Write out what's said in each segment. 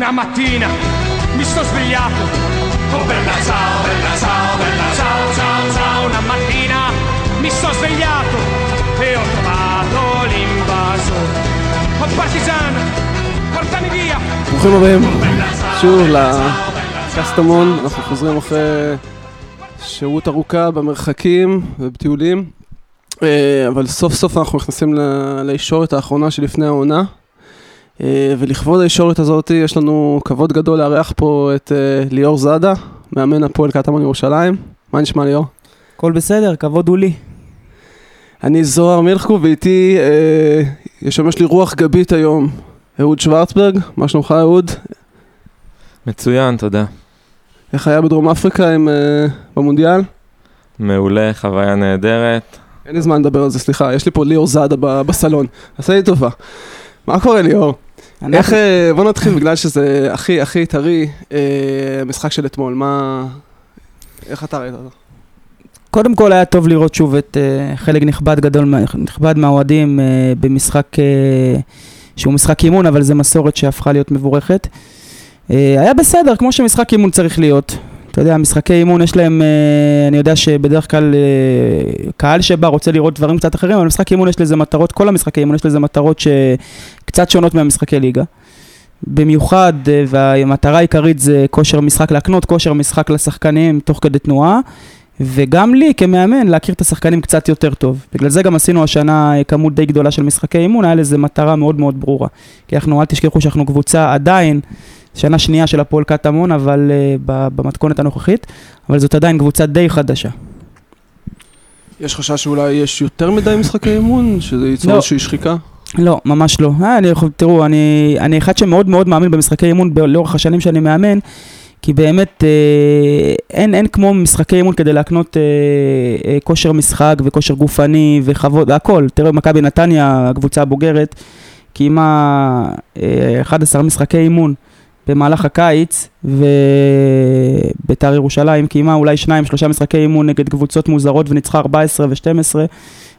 Una mattina mi sto svegliato. Oh bella ciao, bella ciao, bella ciao, ciao, ciao. Una mattina mi sto svegliato e ho trovato l'invasore. Oh partigiano, portami via. ברוכים הבאים שוב לקסטמון, אנחנו חוזרים אחרי שהות ארוכה במרחקים ובטיולים, אה, אבל סוף סוף אנחנו נכנסים לישורת האחרונה שלפני העונה, אה, ולכבוד הישורת הזאת יש לנו כבוד גדול לארח פה את אה, ליאור זאדה, מאמן הפועל קטמון ירושלים. מה נשמע ליאור? הכל בסדר, כבוד הוא לי. אני זוהר מלכו ואיתי אה, ישמש לי רוח גבית היום אהוד שוורצברג, מה שלומך אהוד? מצוין, תודה. איך היה בדרום אפריקה עם, אה, במונדיאל? מעולה, חוויה נהדרת. אין לי זמן לדבר על זה, סליחה, יש לי פה ליאור זאדה בסלון, עשה לי טובה. מה קורה ליאור? איך, אה, בוא נתחיל בגלל שזה הכי הכי טרי, אה, משחק של אתמול, מה... איך אתה ראית אותו? קודם כל היה טוב לראות שוב את uh, חלק נכבד גדול, נכבד מהאוהדים uh, במשחק uh, שהוא משחק אימון, אבל זו מסורת שהפכה להיות מבורכת. Uh, היה בסדר, כמו שמשחק אימון צריך להיות. אתה יודע, משחקי אימון יש להם, uh, אני יודע שבדרך כלל uh, קהל שבא רוצה לראות דברים קצת אחרים, אבל משחק אימון יש לזה מטרות, כל המשחקי אימון יש לזה מטרות שקצת שונות מהמשחקי ליגה. במיוחד, uh, והמטרה העיקרית זה כושר משחק, להקנות כושר משחק לשחקנים תוך כדי תנועה. וגם לי כמאמן להכיר את השחקנים קצת יותר טוב. בגלל זה גם עשינו השנה אה, כמות די גדולה של משחקי אימון, היה לזה מטרה מאוד מאוד ברורה. כי אנחנו, אל תשכחו שאנחנו קבוצה עדיין, שנה שנייה של הפועל קטמון, אבל uh, במתכונת הנוכחית, אבל זאת עדיין קבוצה די חדשה. יש חשש שאולי יש יותר מדי משחקי אימון, שזה ייצור לא. איזושהי שחיקה? לא, ממש לא. אה, אני, תראו, אני, אני אחד שמאוד מאוד מאמין במשחקי אימון ב- לאורך השנים שאני מאמן, כי באמת אה, אין, אין כמו משחקי אימון כדי להקנות אה, אה, כושר משחק וכושר גופני וכבוד, הכל. תראו, מכבי נתניה, הקבוצה הבוגרת, קיימה אה, 11 משחקי אימון במהלך הקיץ, ובית"ר ירושלים קיימה אולי שניים, שלושה משחקי אימון נגד קבוצות מוזרות וניצחה 14 ו-12.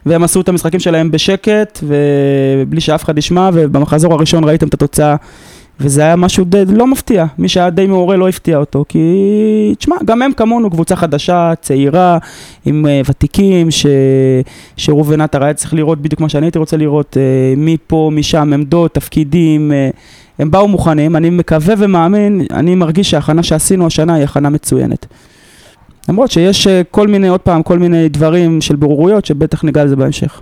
והם עשו את המשחקים שלהם בשקט ובלי שאף אחד ישמע, ובמחזור הראשון ראיתם את התוצאה. וזה היה משהו די, לא מפתיע, מי שהיה די מעורה לא הפתיע אותו, כי תשמע, גם הם כמונו קבוצה חדשה, צעירה, עם uh, ותיקים, ש... שראובן עטר היה צריך לראות בדיוק מה שאני הייתי רוצה לראות, uh, מפה, משם, עמדות, תפקידים, uh, הם באו מוכנים, אני מקווה ומאמין, אני מרגיש שההכנה שעשינו השנה היא הכנה מצוינת. למרות שיש uh, כל מיני, עוד פעם, כל מיני דברים של בוררויות, שבטח ניגע לזה בהמשך.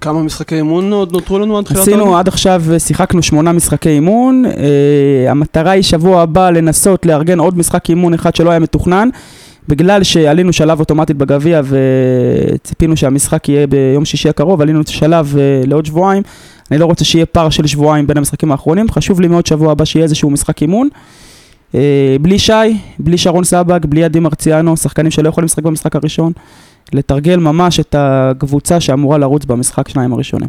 כמה משחקי אימון עוד נותרו לנו עד תחילת עשינו עד עכשיו, אה, שיחקנו שמונה משחקי אימון. אה, המטרה היא שבוע הבא לנסות לארגן עוד משחק אימון אחד שלא היה מתוכנן. בגלל שעלינו שלב אוטומטית בגביע וציפינו שהמשחק יהיה ביום שישי הקרוב, עלינו שלב אה, לעוד שבועיים. אני לא רוצה שיהיה פער של שבועיים בין המשחקים האחרונים. חשוב לי מאוד שבוע הבא שיהיה איזשהו משחק אימון. אה, בלי שי, בלי שרון סבג, בלי עדי מרציאנו, שחקנים שלא יכולים לשחק במשחק הראשון. לתרגל ממש את הקבוצה שאמורה לרוץ במשחק שניים הראשונים.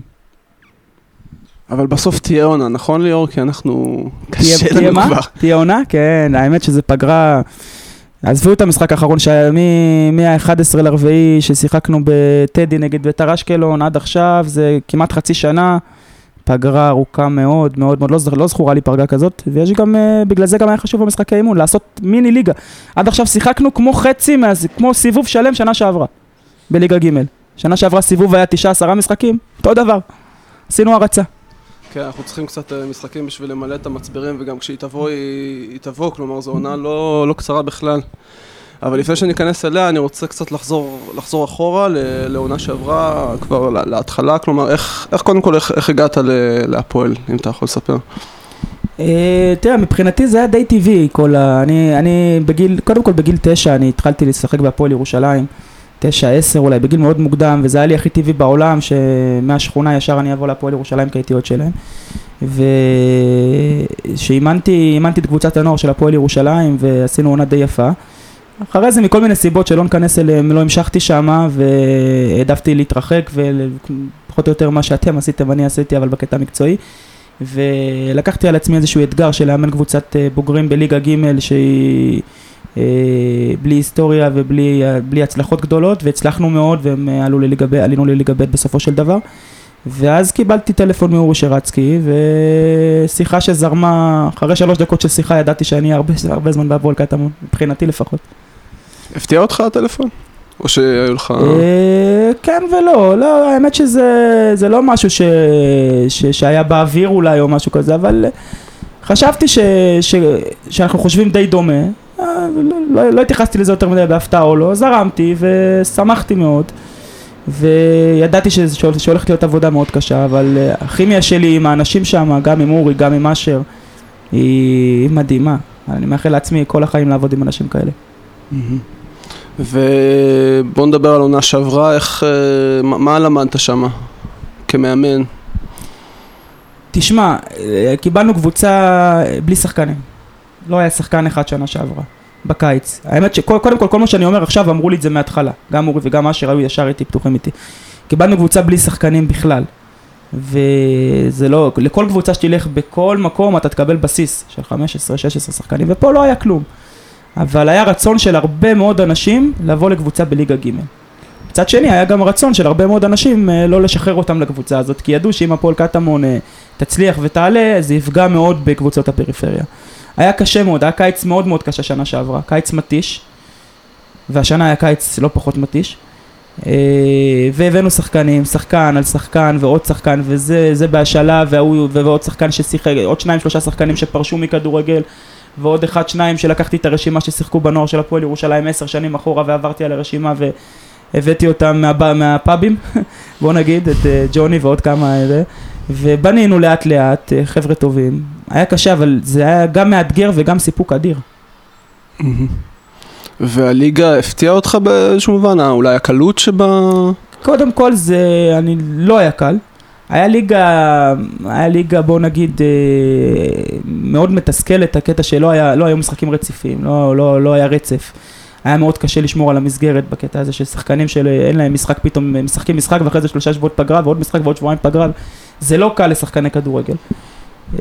אבל בסוף תהיה עונה, נכון ליאור? כי אנחנו... תהיה- קשה לנו מה? כבר. תהיה עונה? כן, האמת שזה פגרה... עזבו את המשחק האחרון שהיה מ-11 לרביעי ששיחקנו בטדי נגד ביתר אשקלון עד עכשיו, זה כמעט חצי שנה, פגרה ארוכה מאוד מאוד מאוד, לא, לא זכורה לי פגרה כזאת, ויש גם, אה, בגלל זה גם היה חשוב במשחקי אימון, לעשות מיני ליגה. עד עכשיו שיחקנו כמו חצי, מה, כמו סיבוב שלם שנה שעברה, בליגה ג'. שנה שעברה סיבוב היה תשעה עשרה משחקים, אותו דבר. עשינו הרצה. כן, אנחנו צריכים קצת אה, משחקים בשביל למלא את המצברים, וגם כשהיא תבוא, היא, היא תבוא, כלומר זו עונה לא, לא קצרה בכלל. אבל לפני שניכנס אליה, אני רוצה קצת לחזור, לחזור אחורה לעונה שעברה, כבר לה- להתחלה, כלומר, איך, איך קודם כל, איך, איך הגעת להפועל, אם אתה יכול לספר? אה, תראה, מבחינתי זה היה די טבעי, כל ה... אני, אני בגיל, קודם כל בגיל תשע אני התחלתי לשחק בהפועל ירושלים, תשע, עשר אולי, בגיל מאוד מוקדם, וזה היה לי הכי טבעי בעולם, שמהשכונה ישר אני אבוא להפועל ירושלים כי הייתי עוד שלהם. ושאימנתי אימנתי את קבוצת הנוער של הפועל ירושלים, ועשינו עונה די יפה. אחרי זה מכל מיני סיבות שלא ניכנס אליהם, לא המשכתי שמה, והעדפתי להתרחק, ופחות או יותר מה שאתם עשיתם אני עשיתי, אבל בקטע המקצועי. ולקחתי על עצמי איזשהו אתגר של לאמן קבוצת אה, בוגרים בליגה ג' שהיא בלי היסטוריה ובלי אה, הצלחות גדולות, והצלחנו מאוד והם אה, עלו לליגה עלינו לליגה ב' בסופו של דבר. ואז קיבלתי טלפון מאורי שרצקי, ושיחה שזרמה, אחרי שלוש דקות של שיחה ידעתי שאני הרבה, הרבה זמן בהפועל קטמון, מבחינתי לפחות. הפתיע אותך הטלפון? או שהיו לך... אה, כן ולא, לא, האמת שזה זה לא משהו ש, ש, שהיה באוויר אולי או משהו כזה, אבל חשבתי ש, ש, שאנחנו חושבים די דומה, אה, לא, לא, לא התייחסתי לזה יותר מדי בהפתעה או לא, זרמתי ושמחתי מאוד. וידעתי שהולכת להיות עבודה מאוד קשה, אבל אה, הכימיה שלי עם האנשים שם, גם עם אורי, גם עם אשר, היא מדהימה. אני מאחל לעצמי כל החיים לעבוד עם אנשים כאלה. ובוא נדבר על עונה שעברה, איך... אה, מה- מה למדת שם כמאמן? תשמע, אה, קיבלנו קבוצה אה, בלי שחקנים. לא היה שחקן אחד שנה שעברה, בקיץ. האמת שקודם כל, כל מה שאני אומר עכשיו, אמרו לי את זה מההתחלה. גם אורי וגם אשר היו ישר איתי, פתוחים איתי. קיבלנו קבוצה בלי שחקנים בכלל. וזה לא, לכל קבוצה שתלך בכל מקום אתה תקבל בסיס של 15-16 שחקנים, ופה לא היה כלום. אבל היה רצון של הרבה מאוד אנשים לבוא לקבוצה בליגה ג'. מצד שני, היה גם רצון של הרבה מאוד אנשים אה, לא לשחרר אותם לקבוצה הזאת, כי ידעו שאם הפועל קטמון אה, תצליח ותעלה, זה יפגע מאוד בקבוצות הפריפריה. היה קשה מאוד, היה קיץ מאוד מאוד קשה שנה שעברה, קיץ מתיש, והשנה היה קיץ לא פחות מתיש. אה, והבאנו שחקנים, שחקן על שחקן ועוד שחקן וזה, זה בהשאלה ועוד שחקן ששיחק, עוד שניים שלושה שחקנים שפרשו מכדורגל ועוד אחד שניים שלקחתי את הרשימה ששיחקו בנוער של הפועל ירושלים עשר שנים אחורה ועברתי על הרשימה והבאתי אותם מה, מהפאבים, בוא נגיד, את אה, ג'וני ועוד כמה אלה, ובנינו לאט לאט, אה, חבר'ה טובים. היה קשה, אבל זה היה גם מאתגר וגם סיפוק אדיר. והליגה הפתיעה אותך באיזשהו מובן? אה, אולי הקלות שבה... קודם כל זה, אני, לא היה קל. היה ליגה, היה ליגה בוא נגיד אה, מאוד מתסכלת, הקטע שלא היה, לא היו משחקים רציפים, לא, לא, לא היה רצף. היה מאוד קשה לשמור על המסגרת בקטע הזה של שחקנים שאין להם משחק פתאום, משחקים משחק ואחרי זה שלושה שבועות פגרה ועוד משחק ועוד שבועיים פגרה. זה לא קל לשחקני כדורגל.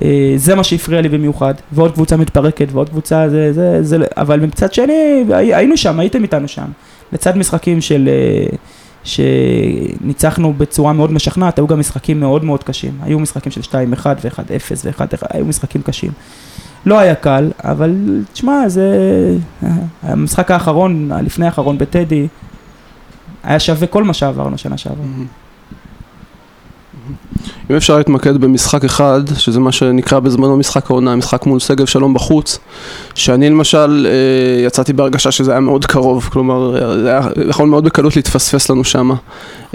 אה, זה מה שהפריע לי במיוחד, ועוד קבוצה מתפרקת ועוד קבוצה זה, זה, זה, אבל מצד שני הי- היינו שם, הייתם איתנו שם, לצד משחקים של, אה, שניצחנו בצורה מאוד משכנעת, היו גם משחקים מאוד מאוד קשים, היו משחקים של 2-1 ו-1-0 ו-1-1, היו משחקים קשים. לא היה קל, אבל תשמע, זה... המשחק האחרון, לפני האחרון בטדי, היה שווה כל מה שעברנו שנה שעברה. אם אפשר להתמקד במשחק אחד, שזה מה שנקרא בזמנו משחק העונה, משחק מול שגב שלום בחוץ, שאני למשל אה, יצאתי בהרגשה שזה היה מאוד קרוב, כלומר, אה, זה היה יכול מאוד בקלות להתפספס לנו שם.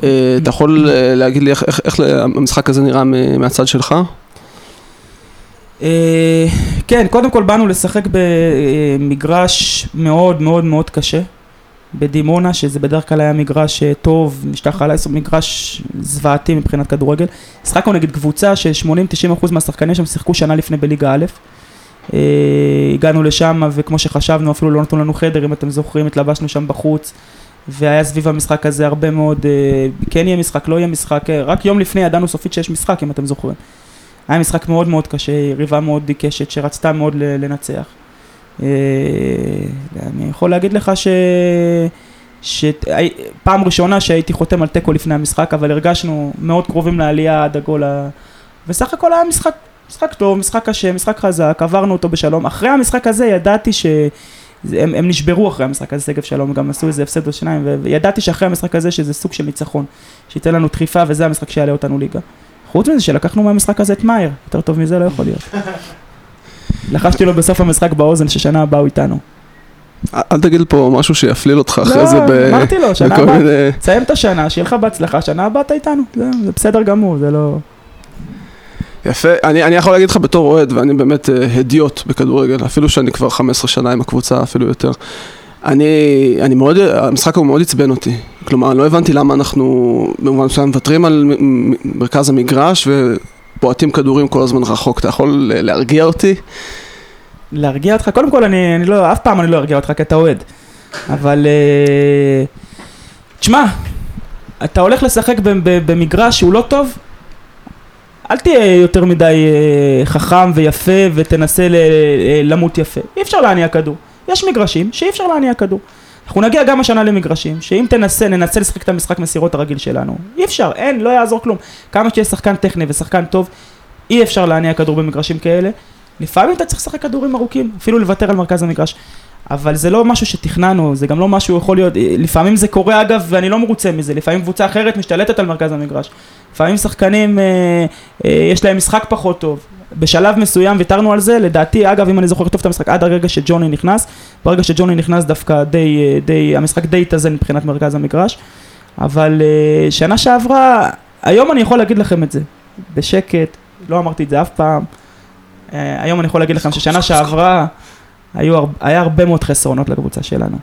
אה, אתה יכול להגיד לי איך, איך, איך המשחק הזה נראה מהצד שלך? כן, קודם כל באנו לשחק במגרש מאוד מאוד מאוד קשה, בדימונה, שזה בדרך כלל היה מגרש אה, טוב, משטח על העשר, מגרש זוועתי מבחינת כדורגל. שחקנו נגד קבוצה ש-80-90% מהשחקנים שם שיחקו שנה לפני בליגה א'. אה, הגענו לשם וכמו שחשבנו אפילו לא נתנו לנו חדר אם אתם זוכרים התלבשנו שם בחוץ והיה סביב המשחק הזה הרבה מאוד אה, כן יהיה משחק לא יהיה משחק אה, רק יום לפני ידענו סופית שיש משחק אם אתם זוכרים היה משחק מאוד מאוד קשה, יריבה מאוד עיקשת שרצתה מאוד לנצח. אה, אני יכול להגיד לך ש... שפעם ראשונה שהייתי חותם על תיקו לפני המשחק, אבל הרגשנו מאוד קרובים לעלייה עד הגול ה... וסך הכל היה משחק, משחק טוב, משחק קשה, משחק חזק, עברנו אותו בשלום. אחרי המשחק הזה ידעתי ש... הם, הם נשברו אחרי המשחק הזה, שגב שלום, גם עשו איזה הפסד או שניים, וידעתי שאחרי המשחק הזה שזה סוג של ניצחון, שייתן לנו דחיפה וזה המשחק שיעלה אותנו ליגה. חוץ מזה שלקחנו מהמשחק הזה את מאייר, יותר טוב מזה לא יכול להיות. לחשתי לו בסוף המשחק באוזן ששנה הבאה הוא איתנו. אל תגיד פה משהו שיפליל אותך אחרי זה ב... לא, אמרתי לו, שנה הבאה. תסיים את השנה, שיהיה לך בהצלחה, שנה הבאה אתה איתנו, זה, בסדר גמור, זה לא... יפה, אני, אני יכול להגיד לך בתור אוהד, ואני באמת אה, הדיוט בכדורגל, אפילו שאני כבר 15 שנה עם הקבוצה, אפילו יותר. אני, אני מאוד, המשחק הוא מאוד עצבן אותי. כלומר, אני לא הבנתי למה אנחנו במובן מסוים מוותרים על מרכז המגרש ובועטים כדורים כל הזמן רחוק. אתה יכול להרגיע אותי? להרגיע אותך, קודם כל אני, אני לא, אף פעם אני לא ארגיע אותך כי אתה אוהד, אבל אה, תשמע, אתה הולך לשחק במגרש שהוא לא טוב, אל תהיה יותר מדי אה, חכם ויפה ותנסה אה, למות יפה, אי אפשר להניע כדור, יש מגרשים שאי אפשר להניע כדור, אנחנו נגיע גם השנה למגרשים, שאם תנסה, ננסה לשחק את המשחק מסירות הרגיל שלנו. אי אפשר, אין, לא יעזור כלום. כמה שיש שחקן טכני ושחקן טוב, אי אפשר להניע כדור במגרשים כאלה. לפעמים אתה צריך לשחק כדורים ארוכים, אפילו לוותר על מרכז המגרש. אבל זה לא משהו שתכננו, זה גם לא משהו יכול להיות, לפעמים זה קורה אגב ואני לא מרוצה מזה, לפעמים קבוצה אחרת משתלטת על מרכז המגרש. לפעמים שחקנים, אה, אה, יש להם משחק פחות טוב. בשלב מסוים ויתרנו על זה, לדעתי, אגב, אם אני זוכר טוב את המשחק, עד הרגע שג'וני נכנס, ברגע שג'וני נכנס דווקא די, אה, די, המשחק די התאזן מבחינת מרכז המגרש, אבל אה, שנה שעברה, היום אני יכול להגיד לכם את זה, בשקט, לא אמרתי את זה אף פעם, אה, היום אני יכול להגיד לכם ששנה שעברה, היו, היה הרבה מאוד חסרונות לקבוצה שלנו,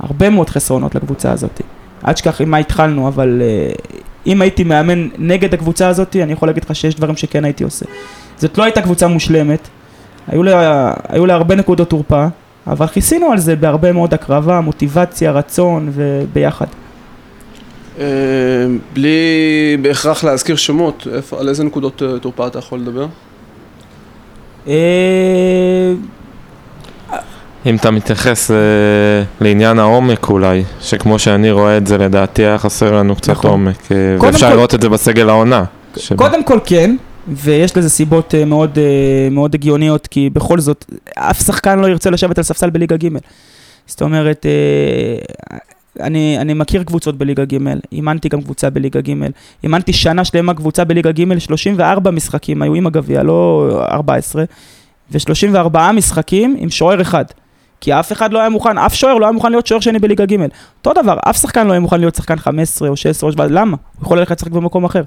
הרבה מאוד חסרונות לקבוצה הזאת. אל תשכח עם מה התחלנו, אבל אם הייתי מאמן נגד הקבוצה הזאת, אני יכול להגיד לך שיש דברים שכן הייתי עושה. זאת לא הייתה קבוצה מושלמת, היו לה, היו לה הרבה נקודות תורפה, אבל כיסינו על זה בהרבה מאוד הקרבה, מוטיבציה, רצון וביחד. אה, בלי בהכרח להזכיר שמות, איפה, על איזה נקודות אה, תורפה אתה יכול לדבר? אה, אם אתה מתייחס לעניין העומק אולי, שכמו שאני רואה את זה לדעתי היה חסר לנו קצת נכון. עומק, ואפשר כל... לראות את זה בסגל העונה. קודם כל כן, ויש לזה סיבות uh, מאוד, uh, מאוד הגיוניות, כי בכל זאת, אף שחקן לא ירצה לשבת על ספסל בליגה ג'. זאת אומרת, uh, אני, אני מכיר קבוצות בליגה ג', אימנתי גם קבוצה בליגה ג', אימנתי שנה שלמה קבוצה בליגה ג', 34 משחקים היו עם הגביע, לא 14, ו-34 משחקים עם שוער אחד. כי אף אחד לא היה מוכן, אף שוער לא היה מוכן להיות שוער שני בליגה ג'. אותו דבר, אף שחקן לא היה מוכן להיות שחקן 15 או 16 או 17, למה? הוא יכול ללכת לשחק במקום אחר.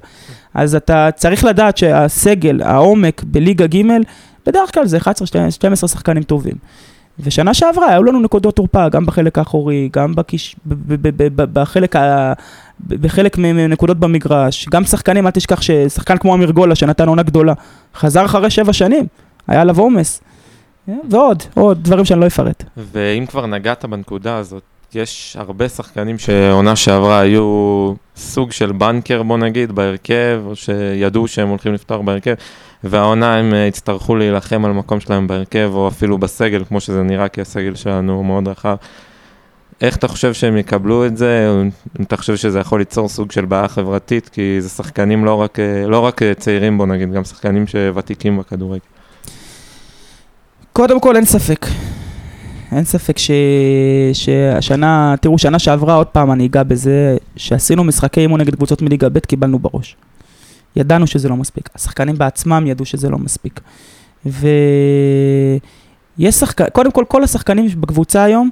אז אתה צריך לדעת שהסגל, העומק בליגה ג', בדרך כלל זה 11-12 שחקנים טובים. ושנה שעברה היו לנו נקודות תורפה, גם בחלק האחורי, גם בקיש... בחלק, ה... בחלק מנקודות במגרש, גם שחקנים, אל תשכח ששחקן כמו אמיר גולה, שנתן עונה גדולה, חזר אחרי שבע שנים, היה עליו עומס. ועוד, עוד דברים שאני לא אפרט. ואם כבר נגעת בנקודה הזאת, יש הרבה שחקנים שעונה שעברה היו סוג של בנקר, בוא נגיד, בהרכב, או שידעו שהם הולכים לפתוח בהרכב, והעונה הם אה, יצטרכו להילחם על מקום שלהם בהרכב, או אפילו בסגל, כמו שזה נראה, כי הסגל שלנו הוא מאוד רחב. איך אתה חושב שהם יקבלו את זה? אם אתה חושב שזה יכול ליצור סוג של בעיה חברתית, כי זה שחקנים לא רק, אה, לא רק אה, צעירים, בוא נגיד, גם שחקנים שוותיקים בכדורגל. קודם כל אין ספק. אין ספק ש... שהשנה, תראו, שנה שעברה, עוד פעם אני אגע בזה, שעשינו משחקי אימון נגד קבוצות מליגה ב', קיבלנו בראש. ידענו שזה לא מספיק. השחקנים בעצמם ידעו שזה לא מספיק. ויש שחקנים, קודם כל, כל השחקנים בקבוצה היום,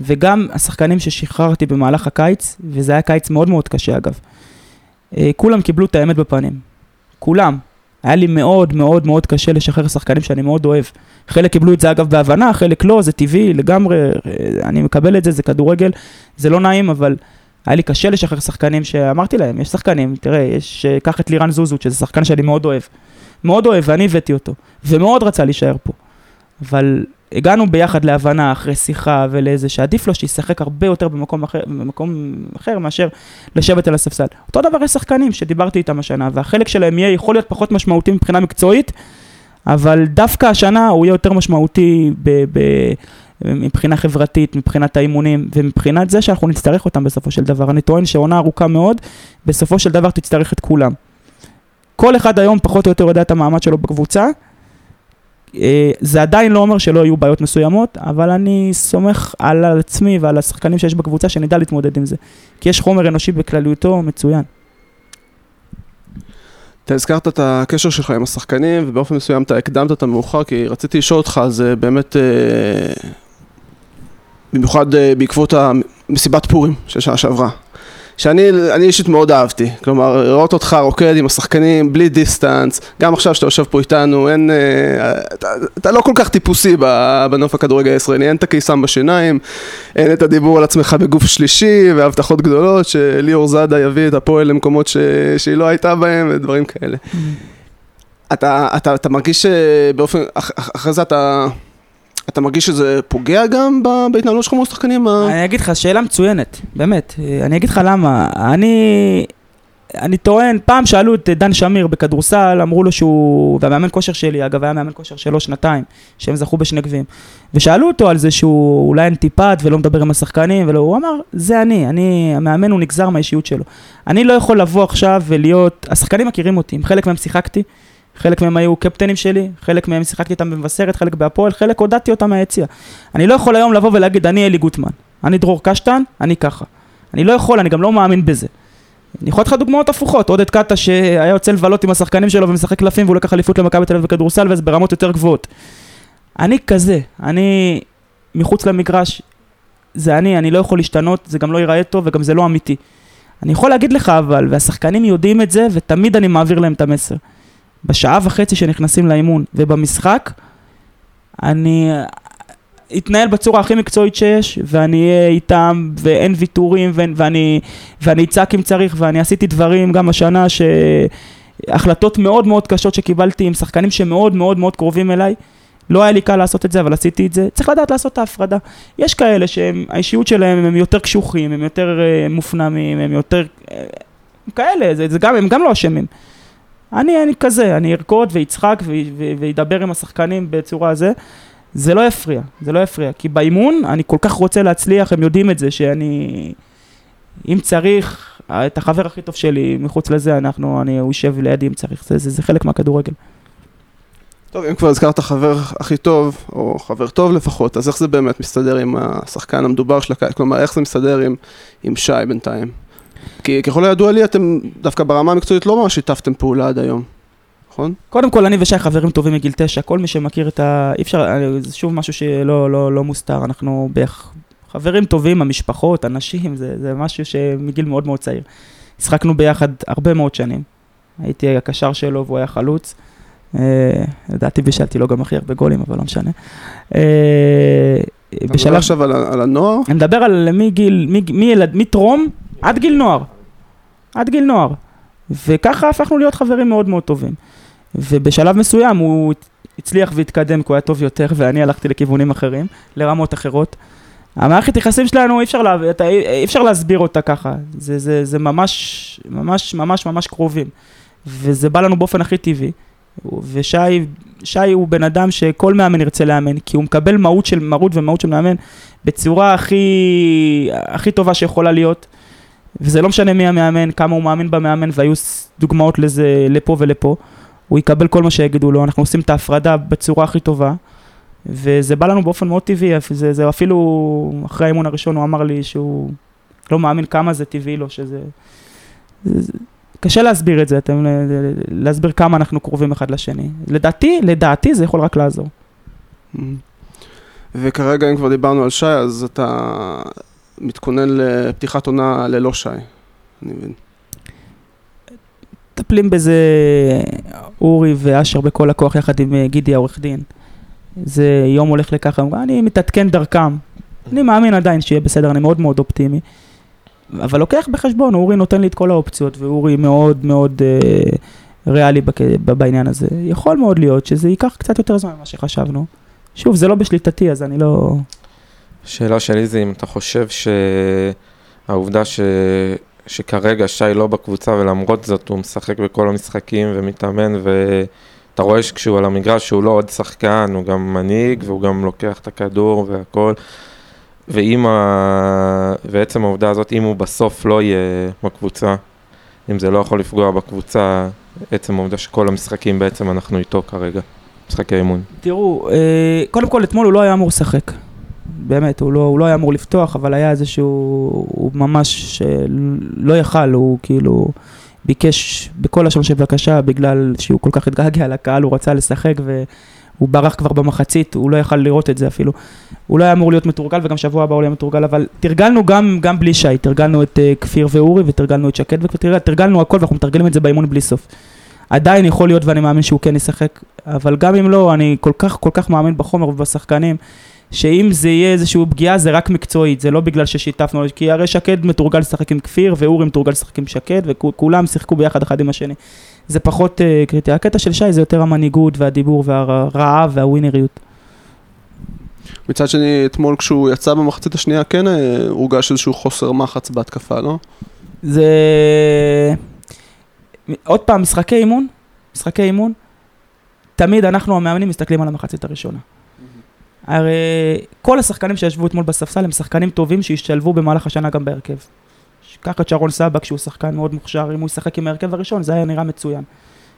וגם השחקנים ששחררתי במהלך הקיץ, וזה היה קיץ מאוד מאוד קשה אגב, אה, כולם קיבלו את האמת בפנים. כולם. היה לי מאוד מאוד מאוד קשה לשחרר שחקנים שאני מאוד אוהב. חלק קיבלו את זה אגב בהבנה, חלק לא, זה טבעי לגמרי, אני מקבל את זה, זה כדורגל, זה לא נעים, אבל היה לי קשה לשחרר שחקנים שאמרתי להם, יש שחקנים, תראה, יש, קח את לירן זוזות, שזה שחקן שאני מאוד אוהב. מאוד אוהב, ואני הבאתי אותו, ומאוד רצה להישאר פה. אבל הגענו ביחד להבנה אחרי שיחה ולאיזה שעדיף לו שישחק הרבה יותר במקום אחר, במקום אחר מאשר לשבת על הספסל. אותו דבר יש שחקנים שדיברתי איתם השנה, והחלק שלהם יהיה יכול להיות פחות משמעותי מבחינה מקצועית, אבל דווקא השנה הוא יהיה יותר משמעותי ב... ב מבחינה חברתית, מבחינת האימונים, ומבחינת זה שאנחנו נצטרך אותם בסופו של דבר. אני טוען שעונה ארוכה מאוד, בסופו של דבר תצטרך את כולם. כל אחד היום פחות או יותר יודע את המעמד שלו בקבוצה, אה, זה עדיין לא אומר שלא יהיו בעיות מסוימות, אבל אני סומך על עצמי ועל השחקנים שיש בקבוצה שנדע להתמודד עם זה. כי יש חומר אנושי בכלליותו מצוין. אתה הזכרת את הקשר שלך עם השחקנים, ובאופן מסוים אתה הקדמת את המאוחר, כי רציתי לשאול אותך, זה באמת, אה, במיוחד אה, בעקבות מסיבת פורים של שנה שעברה. שאני אישית מאוד אהבתי, כלומר לראות אותך רוקד עם השחקנים בלי דיסטנס, גם עכשיו שאתה יושב פה איתנו, אין, אה, אתה, אתה לא כל כך טיפוסי בנוף הכדורגל הישראלי, אין את הקיסם בשיניים, אין את הדיבור על עצמך בגוף שלישי והבטחות גדולות שליאור זאדה יביא את הפועל למקומות ש, שהיא לא הייתה בהם ודברים כאלה. Mm-hmm. אתה, אתה, אתה מרגיש שבאופן, אחרי זה אתה... אתה מרגיש שזה פוגע גם בהתנהלות שלך מול השחקנים? אני אגיד לך, שאלה מצוינת, באמת. אני אגיד לך למה. אני... אני טוען, פעם שאלו את דן שמיר בכדורסל, אמרו לו שהוא, והמאמן כושר שלי, אגב, היה מאמן כושר שלו שנתיים, שהם זכו בשני גביעים. ושאלו אותו על זה שהוא אולי אנטיפט ולא מדבר עם השחקנים, והוא אמר, זה אני, אני, המאמן הוא נגזר מהאישיות שלו. אני לא יכול לבוא עכשיו ולהיות, השחקנים מכירים אותי, עם חלק מהם שיחקתי, חלק מהם היו קפטנים שלי, חלק מהם שיחקתי איתם במבשרת, חלק בהפועל, חלק הודעתי אותם מהיציע. אני לא יכול היום לבוא ולהגיד, אני אלי גוטמן, אני דרור קשטן, אני ככה. אני לא יכול, אני גם לא מאמין בזה. אני יכול לתת לך דוגמאות הפוכות, עודד קאטה שהיה יוצא לבלות עם השחקנים שלו ומשחק קלפים והוא לקח אליפות למכבי תל אביב בכדורסל וזה ברמות יותר גבוהות. אני כזה, אני מחוץ למגרש, זה אני, אני לא יכול להשתנות, זה גם לא ייראה טוב וגם זה לא אמיתי. אני יכול להגיד לך אבל, והשחקנים יודעים את זה ותמיד אני מעביר להם את המסר. בשעה וחצי שנכנסים לאימון ובמשחק, אני אתנהל בצורה הכי מקצועית שיש, ואני אהיה איתם, ואין ויתורים, ואני, ואני אצעק אם צריך, ואני עשיתי דברים גם השנה, ש... החלטות מאוד מאוד קשות שקיבלתי עם שחקנים שמאוד מאוד מאוד קרובים אליי. לא היה לי קל לעשות את זה, אבל עשיתי את זה. צריך לדעת לעשות את ההפרדה. יש כאלה שהאישיות שלהם הם יותר קשוחים, הם יותר uh, מופנמים, הם יותר... Uh, כאלה, זה, זה גם, הם גם לא אשמים. אני, אני כזה, אני ארקוד ואצחק וידבר עם השחקנים בצורה זה. זה לא יפריע, זה לא יפריע. כי באימון, אני כל כך רוצה להצליח, הם יודעים את זה, שאני... אם צריך, את החבר הכי טוב שלי, מחוץ לזה, אנחנו, אני, הוא יושב לידי אם צריך, זה, זה, זה חלק מהכדורגל. טוב, אם כבר הזכרת חבר הכי טוב, או חבר טוב לפחות, אז איך זה באמת מסתדר עם השחקן המדובר של הקיץ? כלומר, איך זה מסתדר עם, עם שי בינתיים? כי ככל הידוע לי, אתם דווקא ברמה המקצועית לא ממש שיתפתם פעולה עד היום. נכון? קודם כל, אני ושי חברים טובים מגיל תשע, כל מי שמכיר את ה... אי אפשר, זה שוב משהו שלא לא, לא מוסתר, אנחנו בערך חברים טובים, המשפחות, אנשים, זה, זה משהו שמגיל מאוד מאוד צעיר. השחקנו ביחד הרבה מאוד שנים. הייתי הקשר שלו והוא היה חלוץ. אה, לדעתי בישלתי לו גם הכי הרבה גולים, אבל לא משנה. אה, אתה מדבר עכשיו על הנוער? אני מדבר על מגיל, מטרום עד גיל נוער. עד גיל נוער. וככה הפכנו להיות חברים מאוד מאוד טובים. ובשלב מסוים הוא הצליח והתקדם, כי הוא היה טוב יותר, ואני הלכתי לכיוונים אחרים, לרמות אחרות. המערכת יחסים שלנו, אי אפשר, לה, אי אפשר להסביר אותה ככה. זה, זה, זה ממש, ממש, ממש, ממש קרובים. וזה בא לנו באופן הכי טבעי. ושי שי הוא בן אדם שכל מאמן ירצה לאמן, כי הוא מקבל מהות של מרות ומהות של מאמן בצורה הכי, הכי טובה שיכולה להיות. וזה לא משנה מי המאמן, כמה הוא מאמין במאמן, והיו דוגמאות לזה לפה ולפה. הוא יקבל כל מה שיגידו לו, אנחנו עושים את ההפרדה בצורה הכי טובה, וזה בא לנו באופן מאוד טבעי, זה, זה אפילו אחרי האימון הראשון הוא אמר לי שהוא לא מאמין כמה זה טבעי לו, שזה... זה, קשה להסביר את זה, אתם, להסביר כמה אנחנו קרובים אחד לשני. לדעתי, לדעתי זה יכול רק לעזור. Mm. וכרגע אם כבר דיברנו על שי, אז אתה מתכונן לפתיחת עונה ללא שי, אני מבין. מטפלים בזה אורי ואשר בכל הכוח יחד עם אה, גידי העורך דין. זה יום הולך לככה, אני מתעדכן דרכם. אני מאמין עדיין שיהיה בסדר, אני מאוד מאוד אופטימי. אבל לוקח בחשבון, אורי נותן לי את כל האופציות, ואורי מאוד מאוד אה, ריאלי בק... בעניין הזה. יכול מאוד להיות שזה ייקח קצת יותר זמן ממה שחשבנו. שוב, זה לא בשליטתי, אז אני לא... השאלה שלי זה אם אתה חושב שהעובדה ש... שכרגע שי לא בקבוצה ולמרות זאת הוא משחק בכל המשחקים ומתאמן ואתה רואה שכשהוא על המגרש שהוא לא עוד שחקן, הוא גם מנהיג והוא גם לוקח את הכדור והכל ואם ה... ועצם העובדה הזאת, אם הוא בסוף לא יהיה בקבוצה, אם זה לא יכול לפגוע בקבוצה, עצם העובדה שכל המשחקים בעצם אנחנו איתו כרגע, משחקי אימון. תראו, אה, קודם כל אתמול הוא לא היה אמור לשחק. באמת, הוא לא, הוא לא היה אמור לפתוח, אבל היה איזשהו, הוא ממש לא יכל, הוא כאילו ביקש בכל לשון של בקשה, בגלל שהוא כל כך התגעגע לקהל, הוא רצה לשחק והוא ברח כבר במחצית, הוא לא יכל לראות את זה אפילו. הוא לא היה אמור להיות מתורגל, וגם שבוע הבא הוא יהיה מתורגל, אבל תרגלנו גם, גם בלי שי, תרגלנו את uh, כפיר ואורי, ותרגלנו את שקד, ותרגלנו הכל, ואנחנו מתרגלים את זה באימון בלי סוף. עדיין יכול להיות, ואני מאמין שהוא כן ישחק, אבל גם אם לא, אני כל כך, כל כך מאמין בחומר ובשחקנים. שאם זה יהיה איזושהי פגיעה זה רק מקצועית, זה לא בגלל ששיתפנו, כי הרי שקד מתורגל לשחק עם כפיר ואורי מתורגל לשחק עם שקד וכולם שיחקו ביחד אחד עם השני. זה פחות uh, קריטי. הקטע של שי זה יותר המנהיגות והדיבור והרעב והווינריות. מצד שני, אתמול כשהוא יצא במחצית השנייה כן אה, הורגש איזשהו חוסר מחץ בהתקפה, לא? זה... עוד פעם, משחקי אימון, משחקי אימון, תמיד אנחנו המאמנים מסתכלים על המחצית הראשונה. הרי כל השחקנים שישבו אתמול בספסל הם שחקנים טובים שהשתלבו במהלך השנה גם בהרכב. קח את שרון סבק שהוא שחקן מאוד מוכשר, אם הוא ישחק עם ההרכב הראשון זה היה נראה מצוין.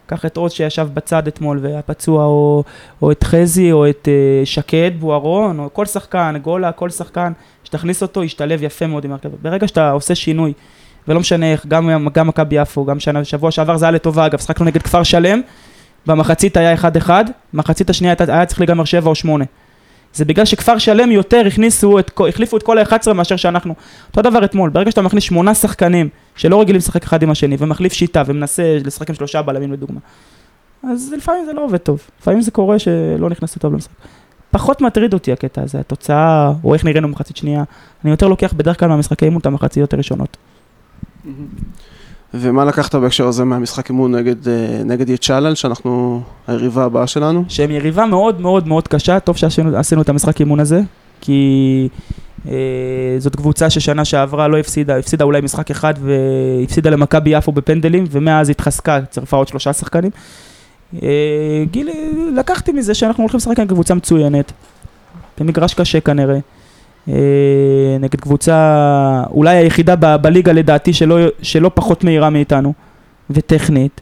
קח את עוז שישב בצד אתמול והיה פצוע, או, או את חזי, או את uh, שקד, בוארון, או כל שחקן, גולה, כל שחקן, שתכניס אותו, ישתלב יפה מאוד עם ההרכב. ברגע שאתה עושה שינוי, ולא משנה איך, גם, גם מכבי יפו, גם שנה, שבוע שעבר זה היה לטובה, אגב, שחקנו נגד כפר שלם, במחצית היה 1-1, מחצית השנייה היה צריך להיגמר 7 או 8. זה בגלל שכפר שלם יותר הכניסו, את, החליפו את כל ה-11 מאשר שאנחנו. אותו דבר אתמול, ברגע שאתה מכניס שמונה שחקנים שלא רגילים לשחק אחד עם השני ומחליף שיטה ומנסה לשחק עם שלושה בלמים לדוגמה, אז לפעמים זה לא עובד טוב. לפעמים זה קורה שלא נכנסו טוב למשחק. פחות מטריד אותי הקטע הזה, התוצאה, או איך נראינו במחצית שנייה. אני יותר לוקח בדרך כלל מהמשחקי אימון את המחציות הראשונות. ומה לקחת בהקשר הזה מהמשחק אימון נגד, אה, נגד יצ'אלל, שאנחנו היריבה הבאה שלנו? שהם יריבה מאוד מאוד מאוד קשה, טוב שעשינו את המשחק אימון הזה, כי אה, זאת קבוצה ששנה שעברה לא הפסידה, הפסידה אולי משחק אחד והפסידה למכבי יפו בפנדלים, ומאז התחזקה, צירפה עוד שלושה שחקנים. אה, גילי, לקחתי מזה שאנחנו הולכים לשחק עם קבוצה מצוינת, במגרש קשה כנראה. אה, נגד קבוצה אולי היחידה ב- בליגה לדעתי שלא, שלא פחות מהירה מאיתנו וטכנית.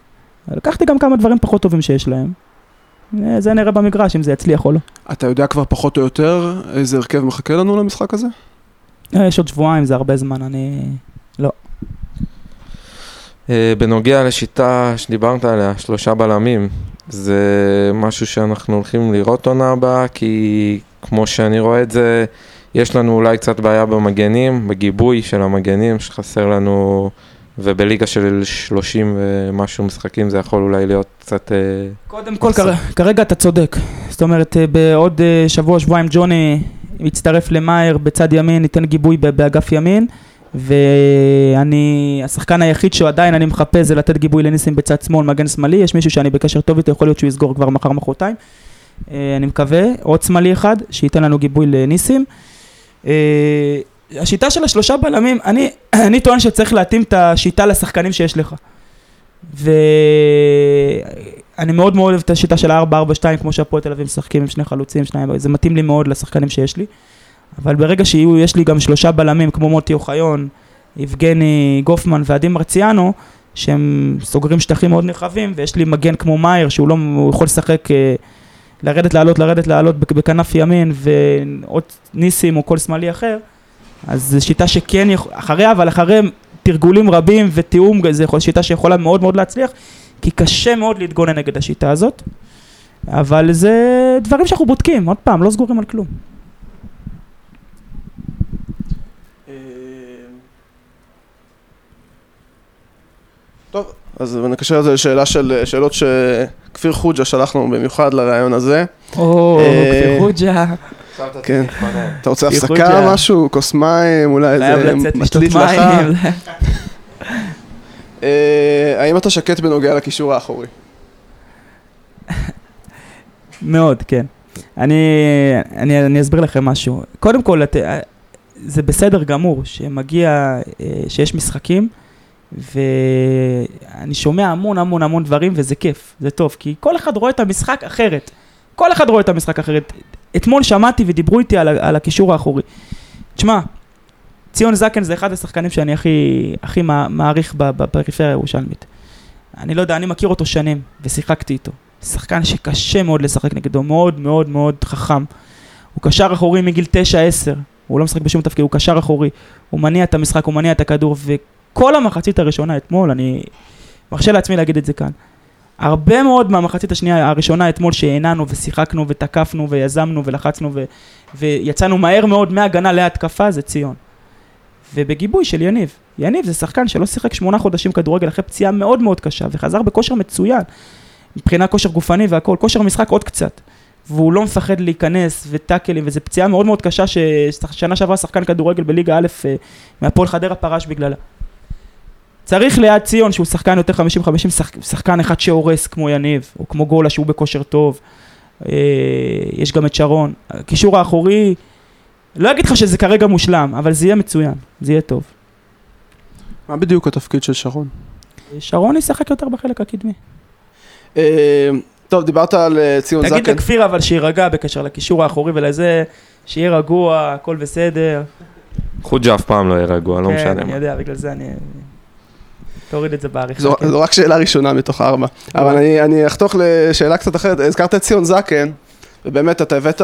לקחתי גם כמה דברים פחות טובים שיש להם. אה, זה נראה במגרש אם זה יצליח או לא. אתה יודע כבר פחות או יותר איזה הרכב מחכה לנו למשחק הזה? אה, יש עוד שבועיים, זה הרבה זמן, אני... לא. בנוגע לשיטה שדיברת עליה, שלושה בלמים, זה משהו שאנחנו הולכים לראות עונה הבאה, כי כמו שאני רואה את זה, יש לנו אולי קצת בעיה במגנים, בגיבוי של המגנים, שחסר לנו, ובליגה של 30 ומשהו משחקים זה יכול אולי להיות קצת... אה, קודם כל, כר, כרגע אתה צודק. זאת אומרת, אה, בעוד אה, שבוע, שבועיים ג'וני יצטרף למאייר בצד ימין, ייתן גיבוי באגף ימין. ואני, השחקן היחיד שעדיין אני מחפש זה לתת גיבוי לניסים בצד שמאל, מגן שמאלי, יש מישהו שאני בקשר טוב איתו, יכול להיות שהוא יסגור כבר מחר מחרתיים. אני מקווה, עוד שמאלי אחד, שייתן לנו גיבוי לניסים. אה, השיטה של השלושה בלמים, אני, אני טוען שצריך להתאים את השיטה לשחקנים שיש לך. ואני מאוד מאוד אוהב את השיטה של ה-4-4-2, כמו שהפועל תל אביב משחקים עם שני חלוצים, שניים, זה מתאים לי מאוד לשחקנים שיש לי. אבל ברגע שיהיו, יש לי גם שלושה בלמים, כמו מוטי אוחיון, יבגני גופמן ועדי מרציאנו, שהם סוגרים שטחים מאוד נרחבים, ויש לי מגן כמו מאייר, שהוא לא, יכול לשחק... אה, לרדת לעלות, לרדת לעלות בכנף ימין ועוד ניסים או כל שמאלי אחר, אז זו שיטה שכן, יכול, אחריה, אבל אחרי תרגולים רבים ותיאום, זו שיטה שיכולה מאוד מאוד להצליח, כי קשה מאוד להתגונן נגד השיטה הזאת, אבל זה דברים שאנחנו בודקים, עוד פעם, לא סגורים על כלום. אה, טוב, אז נקשר את זה לשאלה של שאלות שכפיר חוג'ה שלחנו במיוחד לרעיון הזה. או, אה, כפיר חוג'ה. כן. אתה רוצה הפסקה משהו? כוס מים? אולי איזה מטלית לך? אה, האם אתה שקט בנוגע לקישור האחורי? מאוד, כן. אני, אני, אני אסביר לכם משהו. קודם כל, את, זה בסדר גמור שמגיע, אה, שיש משחקים ואני שומע המון המון המון דברים וזה כיף, זה טוב, כי כל אחד רואה את המשחק אחרת. כל אחד רואה את המשחק אחרת. אתמול שמעתי ודיברו איתי על, על הקישור האחורי. תשמע, ציון זקן זה אחד השחקנים שאני הכי, הכי מעריך בפריפריה הירושלמית. אני לא יודע, אני מכיר אותו שנים ושיחקתי איתו. שחקן שקשה מאוד לשחק נגדו, מאוד מאוד מאוד חכם. הוא קשר אחורי מגיל 9-10, הוא לא משחק בשום תפקיד, הוא קשר אחורי. הוא מניע את המשחק, הוא מניע את הכדור, כל המחצית הראשונה אתמול, אני מרשה לעצמי להגיד את זה כאן. הרבה מאוד מהמחצית השנייה הראשונה אתמול שהנענו ושיחקנו ותקפנו ויזמנו ולחצנו ו... ויצאנו מהר מאוד מהגנה להתקפה זה ציון. ובגיבוי של יניב. יניב זה שחקן שלא שיחק שמונה חודשים כדורגל אחרי פציעה מאוד מאוד קשה וחזר בכושר מצוין. מבחינה כושר גופני והכל, כושר משחק עוד קצת. והוא לא מפחד להיכנס וטאקלים וזו פציעה מאוד מאוד קשה ששנה שעברה שחקן כדורגל בליגה א' אה, מהפועל חדרה פרש בגללה. צריך ליד ציון שהוא שחקן יותר 50-50, שחק, שחקן אחד שהורס כמו יניב, או כמו גולה שהוא בכושר טוב. אה, יש גם את שרון. הקישור האחורי, לא אגיד לך שזה כרגע מושלם, אבל זה יהיה מצוין, זה יהיה טוב. מה בדיוק התפקיד של שרון? שרון ישחק יותר בחלק הקדמי. אה, טוב, דיברת על אה, ציון זקן. תגיד לכפיר אבל שיירגע בקשר לקישור האחורי ולזה, שיהיה רגוע, הכל בסדר. חוג'ה אף פעם לא יהיה רגוע, לא כן, משנה אני מה. יודע, בגלל זה אני... תוריד את זה בעריכה. זו, כן. זו רק שאלה ראשונה מתוך ארבע. אבל אני, אני אחתוך לשאלה קצת אחרת. הזכרת את ציון זקן, ובאמת אתה הבאת,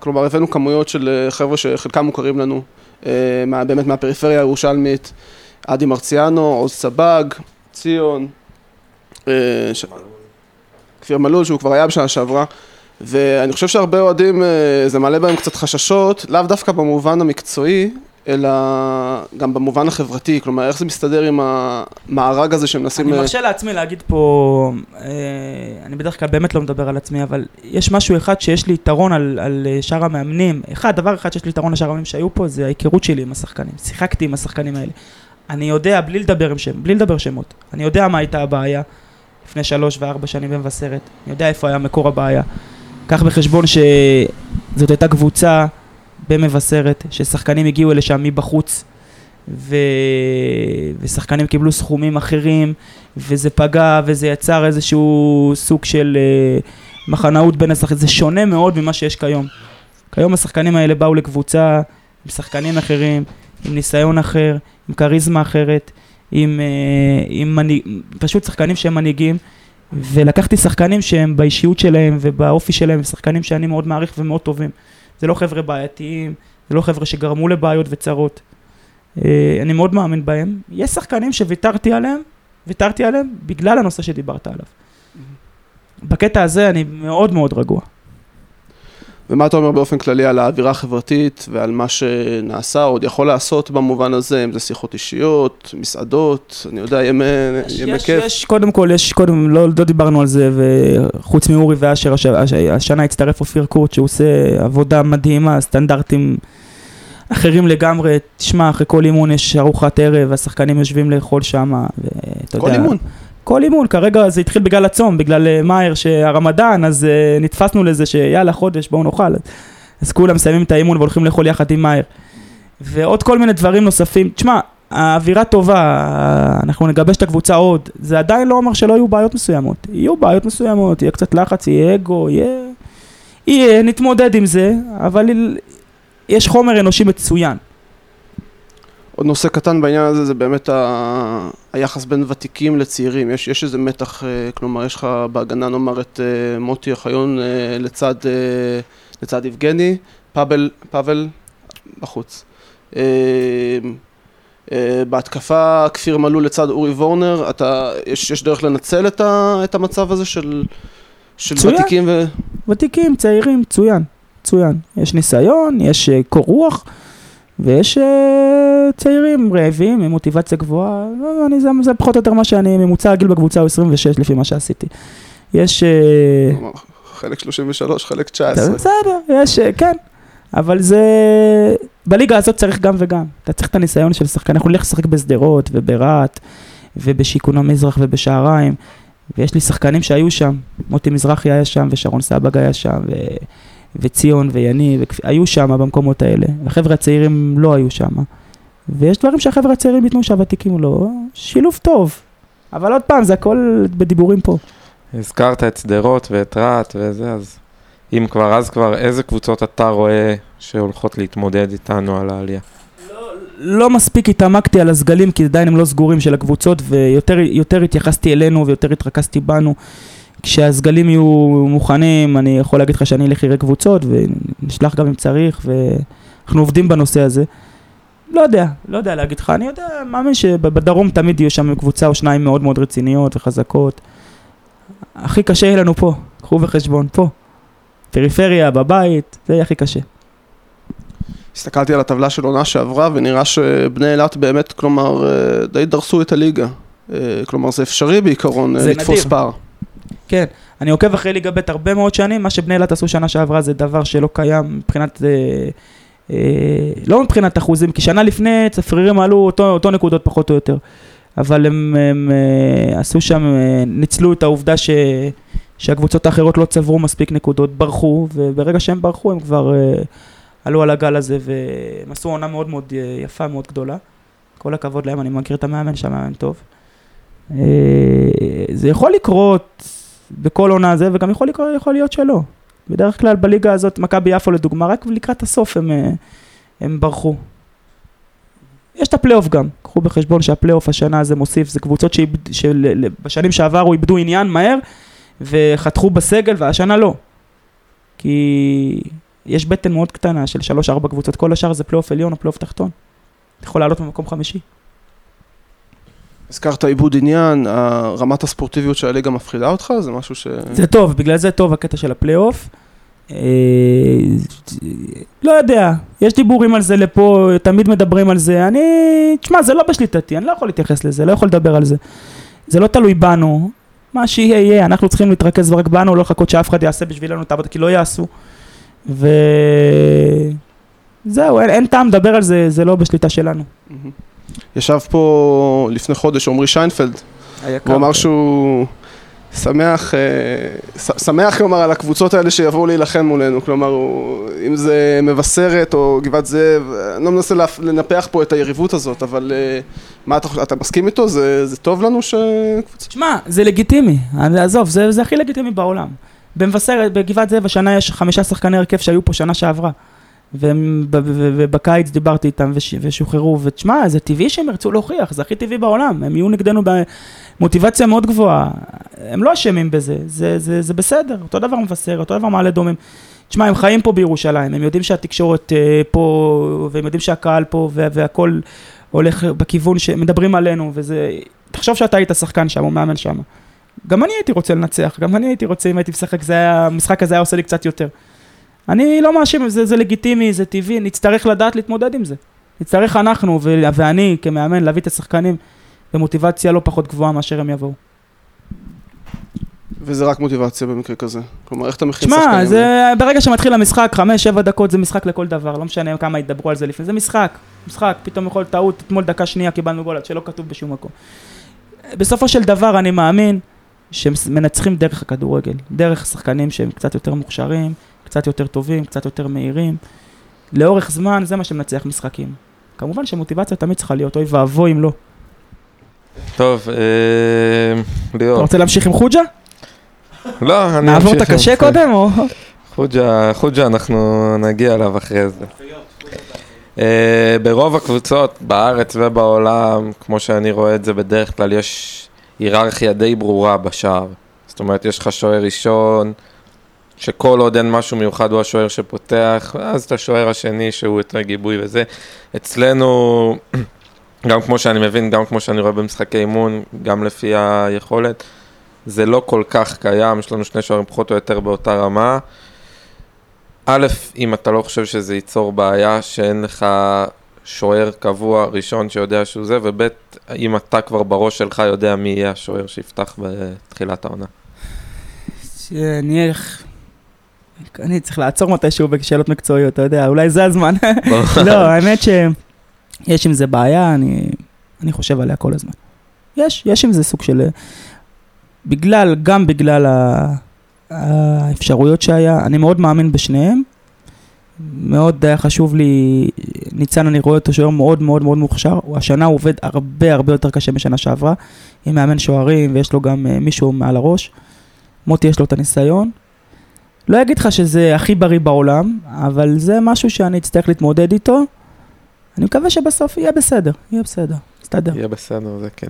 כלומר הבאנו כמויות של אה, חבר'ה שחלקם מוכרים לנו, אה, מה, באמת מהפריפריה הירושלמית, אדי מרציאנו, עוז סבג, ציון, אה, ש... כפיר מלול שהוא כבר היה בשנה שעברה. ואני חושב שהרבה אוהדים, זה מעלה בהם קצת חששות, לאו דווקא במובן המקצועי, אלא גם במובן החברתי, כלומר איך זה מסתדר עם המארג הזה שמנסים... אני אה, מרשה לעצמי להגיד פה, אה, אני בדרך כלל באמת לא מדבר על עצמי, אבל יש משהו אחד שיש לי יתרון על, על אה, שאר המאמנים. אחד, דבר אחד שיש לי יתרון לשאר המאמנים שהיו פה, זה ההיכרות שלי עם השחקנים. שיחקתי עם השחקנים האלה. אני יודע, בלי לדבר עם שם, בלי לדבר שמות, אני יודע מה הייתה הבעיה לפני שלוש וארבע שנים במבשרת. אני יודע איפה היה מקור הבעיה. קח בחשבון שזאת הייתה קבוצה במבשרת, ששחקנים הגיעו לשם מבחוץ, ו... ושחקנים קיבלו סכומים אחרים, וזה פגע, וזה יצר איזשהו סוג של uh, מחנאות בין השחקנים, זה שונה מאוד ממה שיש כיום. כיום השחקנים האלה באו לקבוצה עם שחקנים אחרים, עם ניסיון אחר, עם כריזמה אחרת, עם, uh, עם מנהיג... פשוט שחקנים שהם מנהיגים, ולקחתי שחקנים שהם באישיות שלהם ובאופי שלהם, ושחקנים שאני מאוד מעריך ומאוד טובים. זה לא חבר'ה בעייתיים, זה לא חבר'ה שגרמו לבעיות וצרות. אה, אני מאוד מאמין בהם. יש שחקנים שוויתרתי עליהם, ויתרתי עליהם בגלל הנושא שדיברת עליו. בקטע הזה אני מאוד מאוד רגוע. ומה אתה אומר באופן כללי על האווירה החברתית ועל מה שנעשה, עוד יכול לעשות במובן הזה, אם זה שיחות אישיות, מסעדות, אני יודע, ימי, ימי יש, כיף. יש, קודם כל, יש, קודם, לא, לא דיברנו על זה, וחוץ מאורי ואשר, הש, הש, השנה הצטרף אופיר קורט, שהוא עושה עבודה מדהימה, סטנדרטים אחרים לגמרי. תשמע, אחרי כל אימון יש ארוחת ערב, השחקנים יושבים לאכול שם, ואתה כל יודע... אימון. כל אימון, כרגע זה התחיל בגלל הצום, בגלל אה, מאייר שהרמדאן, אז uh, נתפסנו לזה שיאללה חודש בואו נאכל. אז כולם מסיימים את האימון והולכים לאכול יחד עם מאייר. ועוד כל מיני דברים נוספים. תשמע, האווירה טובה, אה, אנחנו נגבש את הקבוצה עוד, זה עדיין לא אומר שלא יהיו בעיות מסוימות. יהיו בעיות מסוימות, יהיה קצת לחץ, יהיה אגו, יהיה... יהיה, נתמודד עם זה, אבל יש חומר אנושי מצוין. עוד נושא קטן בעניין הזה זה באמת ה... היחס בין ותיקים לצעירים, יש, יש איזה מתח, אה, כלומר יש לך בהגנה נאמר את אה, מוטי אוחיון אה, לצד, לצד יבגני, פאבל, פאבל בחוץ. בהתקפה כפיר מלול לצד אורי וורנר, אתה, יש, יש דרך לנצל את, ה, את המצב הזה של, של מצוין. ותיקים ו... ותיקים, צעירים, מצוין, מצוין. יש ניסיון, יש קור רוח, ויש uh, צעירים רעבים עם מוטיבציה גבוהה. לא, לא, אני, זה, זה פחות או יותר מה שאני, ממוצע הגיל בקבוצה הוא 26 לפי מה שעשיתי. יש... כלומר, חלק 33, חלק 19. בסדר, יש, uh, כן. אבל זה... בליגה הזאת צריך גם וגם. אתה צריך את הניסיון של שחקן. אנחנו נלך לשחק בשדרות וברהט ובשיכון המזרח ובשעריים. ויש לי שחקנים שהיו שם. מוטי מזרחי היה שם ושרון סבג היה שם ו... וציון ויני, וכפ... היו שם במקומות האלה. החבר'ה הצעירים לא היו שם. ויש דברים שהחבר'ה הצעירים ייתנו שהוותיקים לא. שילוב טוב. אבל עוד פעם, זה הכל בדיבורים פה. הזכרת את שדרות ואת רהט וזה, אז אם כבר, אז כבר, איזה קבוצות אתה רואה שהולכות להתמודד איתנו על העלייה? לא מספיק התעמקתי על הסגלים, כי עדיין הם לא סגורים של הקבוצות, ויותר יותר התייחסתי אלינו ויותר התרכזתי בנו. כשהסגלים יהיו מוכנים, אני יכול להגיד לך שאני אלך לראה קבוצות, ונשלח גם אם צריך, ואנחנו עובדים בנושא הזה. לא יודע, לא יודע להגיד לך, אני יודע, מאמין שבדרום תמיד יהיו שם קבוצה או שניים מאוד מאוד רציניות וחזקות. הכי קשה יהיה לנו פה, קחו בחשבון, פה. פריפריה, בבית, זה יהיה הכי קשה. הסתכלתי על הטבלה של עונה שעברה ונראה שבני אילת באמת, כלומר, אה, די דרסו את הליגה. אה, כלומר, זה אפשרי בעיקרון אה, זה לתפוס נדיר. פער. כן, אני עוקב אחרי ליגה ב' הרבה מאוד שנים, מה שבני אילת עשו שנה שעברה זה דבר שלא קיים מבחינת, אה, אה, לא מבחינת אחוזים, כי שנה לפני צפרירים עלו אותו, אותו נקודות פחות או יותר, אבל הם, הם אה, עשו שם, ניצלו את העובדה ש, שהקבוצות האחרות לא צברו מספיק נקודות, ברחו, וברגע שהם ברחו הם כבר עלו על הגל הזה, והם עשו עונה מאוד מאוד יפה, מאוד גדולה. כל הכבוד להם, אני מכיר את המאמן שהמאמן טוב. אה, זה יכול לקרות בכל עונה זה, וגם יכול, לקרות, יכול להיות שלא. בדרך כלל בליגה הזאת, מכבי יפו לדוגמה, רק לקראת הסוף הם, אה, הם ברחו. יש את הפלייאוף גם, קחו בחשבון שהפלייאוף השנה הזה מוסיף, זה קבוצות שבשנים שעברו איבדו עניין מהר וחתכו בסגל והשנה לא. כי יש בטן מאוד קטנה של 3-4 קבוצות, כל השאר זה פלייאוף עליון או פלייאוף תחתון. אתה יכול לעלות במקום חמישי. הזכרת עוד עניין, רמת הספורטיביות של הליגה מפחידה אותך? זה משהו ש... זה טוב, בגלל זה טוב הקטע של הפלייאוף. אה, לא יודע, יש דיבורים על זה לפה, תמיד מדברים על זה. אני, תשמע, זה לא בשליטתי, אני לא יכול להתייחס לזה, לא יכול לדבר על זה. זה לא תלוי בנו, מה שיהיה יהיה, אנחנו צריכים להתרכז רק בנו, לא לחכות שאף אחד יעשה בשבילנו את העבודה, כי לא יעשו. וזהו, אין, אין טעם לדבר על זה, זה לא בשליטה שלנו. ישב פה לפני חודש עמרי שיינפלד, הוא אמר שהוא שמח, אה, שמח כלומר על הקבוצות האלה שיבואו להילחם מולנו, כלומר אם זה מבשרת או גבעת זאב, אני לא מנסה לנפח פה את היריבות הזאת, אבל אה, מה אתה, אתה מסכים איתו? זה, זה טוב לנו ש... תשמע, זה לגיטימי, עזוב, זה, זה הכי לגיטימי בעולם. במבשרת, בגבעת זאב השנה יש חמישה שחקני הרכב שהיו פה שנה שעברה. ובקיץ דיברתי איתם ושוחררו, ותשמע, זה טבעי שהם ירצו להוכיח, זה הכי טבעי בעולם, הם יהיו נגדנו במוטיבציה מאוד גבוהה, הם לא אשמים בזה, זה, זה, זה בסדר, אותו דבר מבשר, אותו דבר מעלה דומים. תשמע, הם חיים פה בירושלים, הם יודעים שהתקשורת אה, פה, והם יודעים שהקהל פה, והכל הולך בכיוון שמדברים עלינו, וזה... תחשוב שאתה היית שחקן שם, או מאמן שם. גם אני הייתי רוצה לנצח, גם אני הייתי רוצה, אם הייתי משחק, זה היה, המשחק הזה היה עושה לי קצת יותר. אני לא מאשים, זה, זה לגיטימי, זה טבעי, נצטרך לדעת להתמודד עם זה. נצטרך אנחנו ו- ואני כמאמן להביא את השחקנים במוטיבציה לא פחות גבוהה מאשר הם יבואו. וזה רק מוטיבציה במקרה כזה. כלומר, איך אתה מכין שחקנים? שמע, זה ברגע שמתחיל המשחק, חמש, שבע דקות זה משחק לכל דבר, לא משנה כמה ידברו על זה לפני, זה משחק, משחק, פתאום יכול טעות, אתמול דקה שנייה קיבלנו גול, שלא כתוב בשום מקום. בסופו של דבר אני מאמין שמנצחים דרך הכדורגל, דרך שחקנים שהם קצת יותר מוכשרים, קצת יותר טובים, קצת יותר מהירים. לאורך זמן זה מה שמנצח משחקים. כמובן שמוטיבציה תמיד צריכה להיות, אוי ואבוי אם לא. טוב, אה, ליאור. אתה רוצה להמשיך עם חוג'ה? לא, אני אמשיך עם... נעבור את הקשה קודם או? חוג'ה, חוג'ה אנחנו נגיע אליו אחרי זה. אה, ברוב הקבוצות בארץ ובעולם, כמו שאני רואה את זה, בדרך כלל יש היררכיה די ברורה בשער. זאת אומרת, יש לך שוער ראשון, שכל עוד אין משהו מיוחד הוא השוער שפותח, ואז את השוער השני שהוא יותר גיבוי וזה. אצלנו, גם כמו שאני מבין, גם כמו שאני רואה במשחקי אימון, גם לפי היכולת, זה לא כל כך קיים, יש לנו שני שוערים פחות או יותר באותה רמה. א', אם אתה לא חושב שזה ייצור בעיה שאין לך שוער קבוע ראשון שיודע שהוא זה, וב', אם אתה כבר בראש שלך יודע מי יהיה השוער שיפתח בתחילת העונה. שאני אני צריך לעצור מתישהו בשאלות מקצועיות, אתה יודע, אולי זה הזמן. לא, האמת שיש עם זה בעיה, אני, אני חושב עליה כל הזמן. יש, יש עם זה סוג של... בגלל, גם בגלל האפשרויות שהיה, אני מאוד מאמין בשניהם. מאוד היה חשוב לי, ניצן, אני רואה אותו שוער מאוד מאוד מאוד מוכשר. השנה הוא עובד הרבה הרבה יותר קשה משנה שעברה. עם מאמן שוערים ויש לו גם uh, מישהו מעל הראש. מוטי יש לו את הניסיון. לא אגיד לך שזה הכי בריא בעולם, אבל זה משהו שאני אצטרך להתמודד איתו. אני מקווה שבסוף יהיה בסדר, יהיה בסדר, יסתדר. יהיה בסדר, זה כן.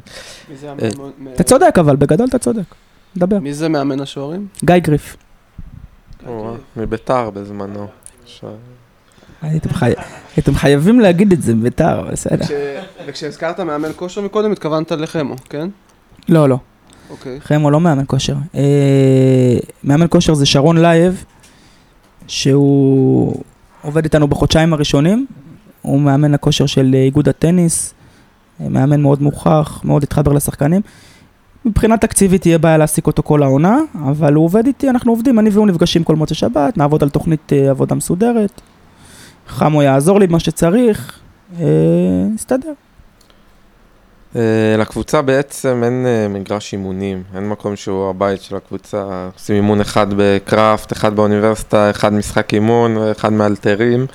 אה, אתה צודק אבל, בגדול אתה צודק. דבר. מי זה מאמן השוערים? גיא גריף. מביתר בזמנו. הייתם חייבים להגיד את זה ביתר, בסדר. וכשהזכרת מאמן כושר מקודם, התכוונת לחמו, כן? לא, לא. אוקיי. חמו לא מאמן כושר. אה, מאמן כושר זה שרון לייב, שהוא עובד איתנו בחודשיים הראשונים. הוא מאמן הכושר של איגוד הטניס, מאמן מאוד מוכח, מאוד התחבר לשחקנים. מבחינה תקציבית תהיה בעיה להעסיק אותו כל העונה, אבל הוא עובד איתי, אנחנו עובדים, אני והוא נפגשים כל מוצא שבת, נעבוד על תוכנית אה, עבודה מסודרת. חמו יעזור לי במה שצריך, אה, נסתדר. אה, לקבוצה בעצם אין מגרש אימונים, אין מקום שהוא הבית של הקבוצה. עושים אימון אחד בקראפט, אחד באוניברסיטה, אחד משחק אימון, אחד מאלתרים.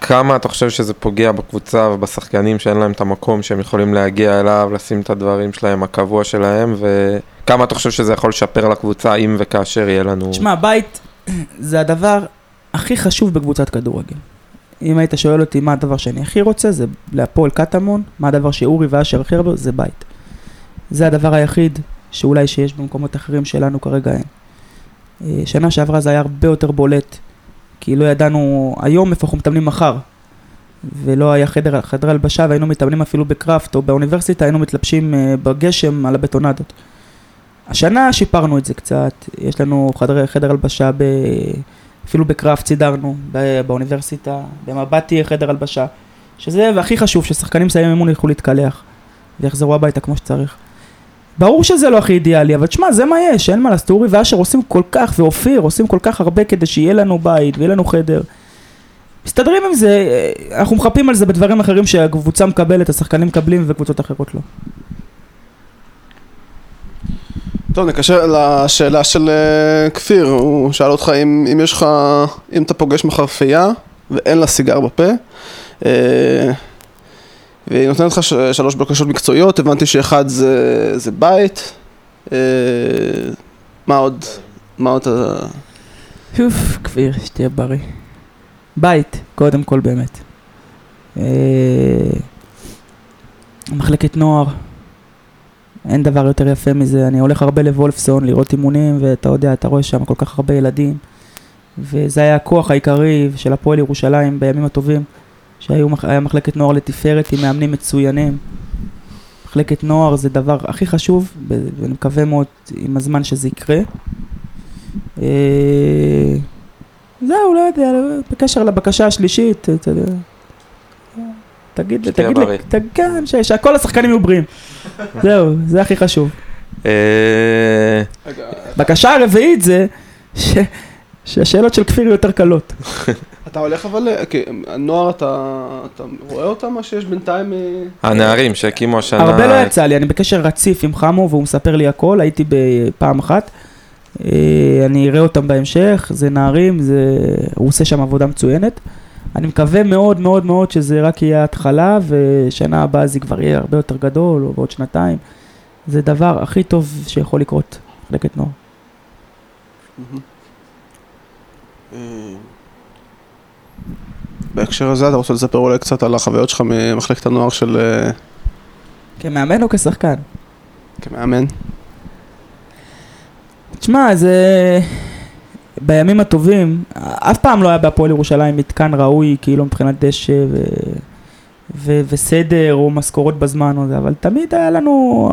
כמה אתה חושב שזה פוגע בקבוצה ובשחקנים שאין להם את המקום שהם יכולים להגיע אליו, לשים את הדברים שלהם, הקבוע שלהם, וכמה אתה חושב שזה יכול לשפר לקבוצה אם וכאשר יהיה לנו... תשמע, בית זה הדבר הכי חשוב בקבוצת כדורגל. אם היית שואל אותי מה הדבר שאני הכי רוצה, זה להפועל קטמון, מה הדבר שאורי ואשר הכי הרבה, זה בית. זה הדבר היחיד שאולי שיש במקומות אחרים שלנו כרגע אין. אה, שנה שעברה זה היה הרבה יותר בולט, כי לא ידענו היום איפה אנחנו מתאמנים מחר. ולא היה חדר, חדר הלבשה והיינו מתאמנים אפילו בקראפט או באוניברסיטה, היינו מתלבשים אה, בגשם על הבטונדות. השנה שיפרנו את זה קצת, יש לנו חדר, חדר הלבשה ב... אפילו בקראפט סידרנו, באוניברסיטה, במבט תהיה חדר הלבשה, שזה הכי חשוב, ששחקנים מסיימים אימון ילכו להתקלח ויחזרו הביתה כמו שצריך. ברור שזה לא הכי אידיאלי, אבל תשמע, זה מה יש, אין מה לעשות, אורי ואשר עושים כל כך, ואופיר עושים כל כך הרבה כדי שיהיה לנו בית ויהיה לנו חדר. מסתדרים עם זה, אנחנו מחפים על זה בדברים אחרים שהקבוצה מקבלת, השחקנים מקבלים וקבוצות אחרות לא. טוב, נקשר לשאלה של uh, כפיר, הוא שאל אותך אם, אם יש לך, אם אתה פוגש מחרפייה ואין לה סיגר בפה, uh, והיא נותנת לך שלוש בקשות מקצועיות, הבנתי שאחד זה, זה בית, uh, מה עוד? מה עוד אתה... אוף, כפיר, שתהיה בריא. בית, קודם כל באמת. מחלקת נוער, אין דבר יותר יפה מזה, אני הולך הרבה לוולפסון לראות אימונים, ואתה יודע, אתה רואה שם כל כך הרבה ילדים, וזה היה הכוח העיקרי של הפועל ירושלים בימים הטובים, שהיה מחלקת נוער לתפארת עם מאמנים מצוינים. מחלקת נוער זה דבר הכי חשוב, ואני מקווה מאוד עם הזמן שזה יקרה. אה, זהו, לא יודע, בקשר לבקשה השלישית, אתה יודע. תגיד, תגיד לי, כן, שהכל השחקנים יהיו בריאים. זהו, זה הכי חשוב. אה, בקשה הרביעית זה שהשאלות של כפיר יותר קלות. אתה הולך אבל, הנוער אתה רואה אותם מה שיש בינתיים? אה? הנערים שהקימו השנה... הרבה לא יצא לי, אני בקשר רציף עם חמו והוא מספר לי הכל, הייתי בפעם אחת. אה, אני אראה אותם בהמשך, זה נערים, הוא עושה שם עבודה מצוינת. אני מקווה מאוד מאוד מאוד שזה רק יהיה התחלה, ושנה הבאה זה כבר יהיה הרבה יותר גדול, או בעוד שנתיים. זה דבר הכי טוב שיכול לקרות, מחלקת נוער. אה, בהקשר הזה אתה רוצה לספר אולי קצת על החוויות שלך ממחלקת הנוער של... אה, כמאמן או כשחקן? כמאמן. תשמע, זה... בימים הטובים, אף פעם לא היה בהפועל ירושלים מתקן ראוי, כאילו מבחינת דשא ו... ו... וסדר או משכורות בזמן אבל תמיד היה לנו,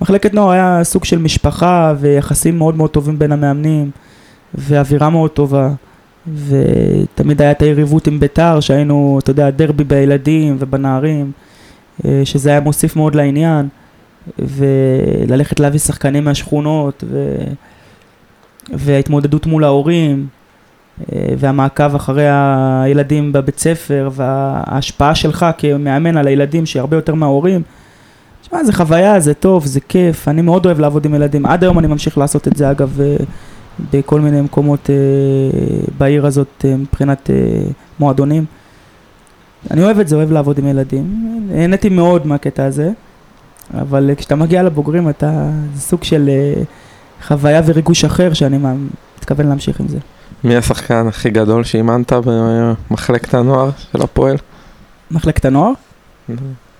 מחלקת נוער היה סוג של משפחה ויחסים מאוד מאוד טובים בין המאמנים ואווירה מאוד טובה. ותמיד היה את היריבות עם ביתר, שהיינו, אתה יודע, דרבי בילדים ובנערים, אה, שזה היה מוסיף מאוד לעניין, וללכת להביא שחקנים מהשכונות, ו... וההתמודדות מול ההורים, אה, והמעקב אחרי הילדים בבית ספר, וההשפעה שלך כמאמן על הילדים שהיא הרבה יותר מההורים. תשמע, זה חוויה, זה טוב, זה כיף, אני מאוד אוהב לעבוד עם ילדים. עד היום אני ממשיך לעשות את זה, אגב, אה, בכל מיני מקומות אה, בעיר הזאת מבחינת מועדונים. אני אוהב את זה, אוהב לעבוד עם ילדים. נהניתי מאוד מהקטע הזה, אבל כשאתה מגיע לבוגרים אתה, זה סוג של... חוויה וריגוש אחר שאני מתכוון להמשיך עם זה. מי השחקן הכי גדול שאימנת במחלקת הנוער של הפועל? מחלקת הנוער?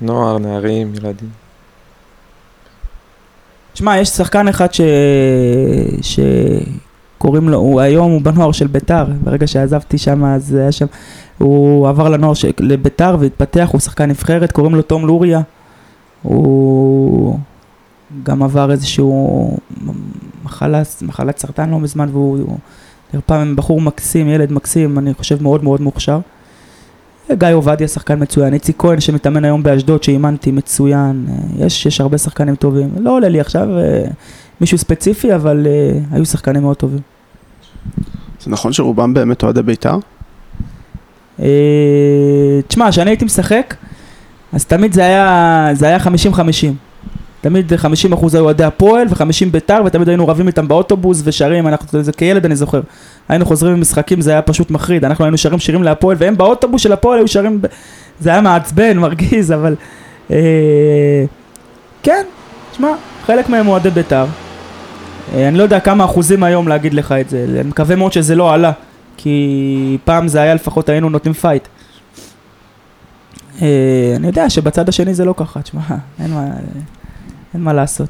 נוער, נערים, ילדים. תשמע, יש שחקן אחד ש... שקוראים לו, הוא היום הוא בנוער של ביתר, ברגע שעזבתי שם אז היה שם, הוא עבר לנוער של... לביתר והתפתח, הוא שחקן נבחרת, קוראים לו תום לוריה. הוא גם עבר איזשהו מחלה, מחלת סרטן לא מזמן והוא נרפא מבחור מקסים, ילד מקסים, אני חושב מאוד מאוד מוכשר. גיא עובדיה שחקן מצוין, איציק כהן שמתאמן היום באשדוד שאימנתי מצוין, יש, יש הרבה שחקנים טובים, לא עולה לי עכשיו אה, מישהו ספציפי אבל אה, היו שחקנים מאוד טובים. זה נכון שרובם באמת אוהדי בית"ר? אה, תשמע, כשאני הייתי משחק אז תמיד זה היה 50-50 תמיד 50 אחוז היו אוהדי הפועל ו-50 בית"ר, ותמיד היינו רבים איתם באוטובוס ושרים, אנחנו, זה כילד אני זוכר. היינו חוזרים ממשחקים, זה היה פשוט מחריד, אנחנו היינו שרים שירים להפועל, והם באוטובוס של הפועל היו שרים. זה היה מעצבן, מרגיז, אבל... אה, כן, שמע, חלק מהם אוהדי בית"ר. אה, אני לא יודע כמה אחוזים היום להגיד לך את זה, אני מקווה מאוד שזה לא עלה, כי פעם זה היה לפחות היינו נותנים פייט. אה, אני יודע שבצד השני זה לא ככה, תשמע, אין מה, אין מה לעשות.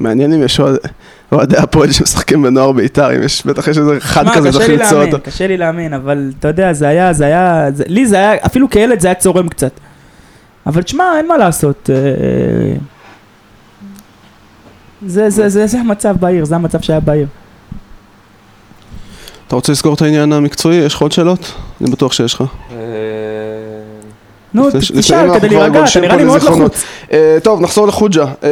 מעניין אם יש אוהד- אוהדי הפועל שמשחקים בנוער בית"ר, אם יש, בטח יש איזה אחד כזה לי למצוא להאמין, אותו. קשה לי להאמין, אבל אתה יודע, זה היה, זה היה, זה, לי זה היה, אפילו כילד זה היה צורם קצת. אבל תשמע, אין מה לעשות. אה, זה, זה, זה, זה המצב בעיר, זה המצב שהיה בעיר. אתה רוצה לסגור את העניין המקצועי? יש לך עוד שאלות? אני בטוח שיש לך. נו, תשאל כדי להירגע, אתה נראה לי מאוד. לחוץ. אה, טוב, נחזור לחוג'ה. אה,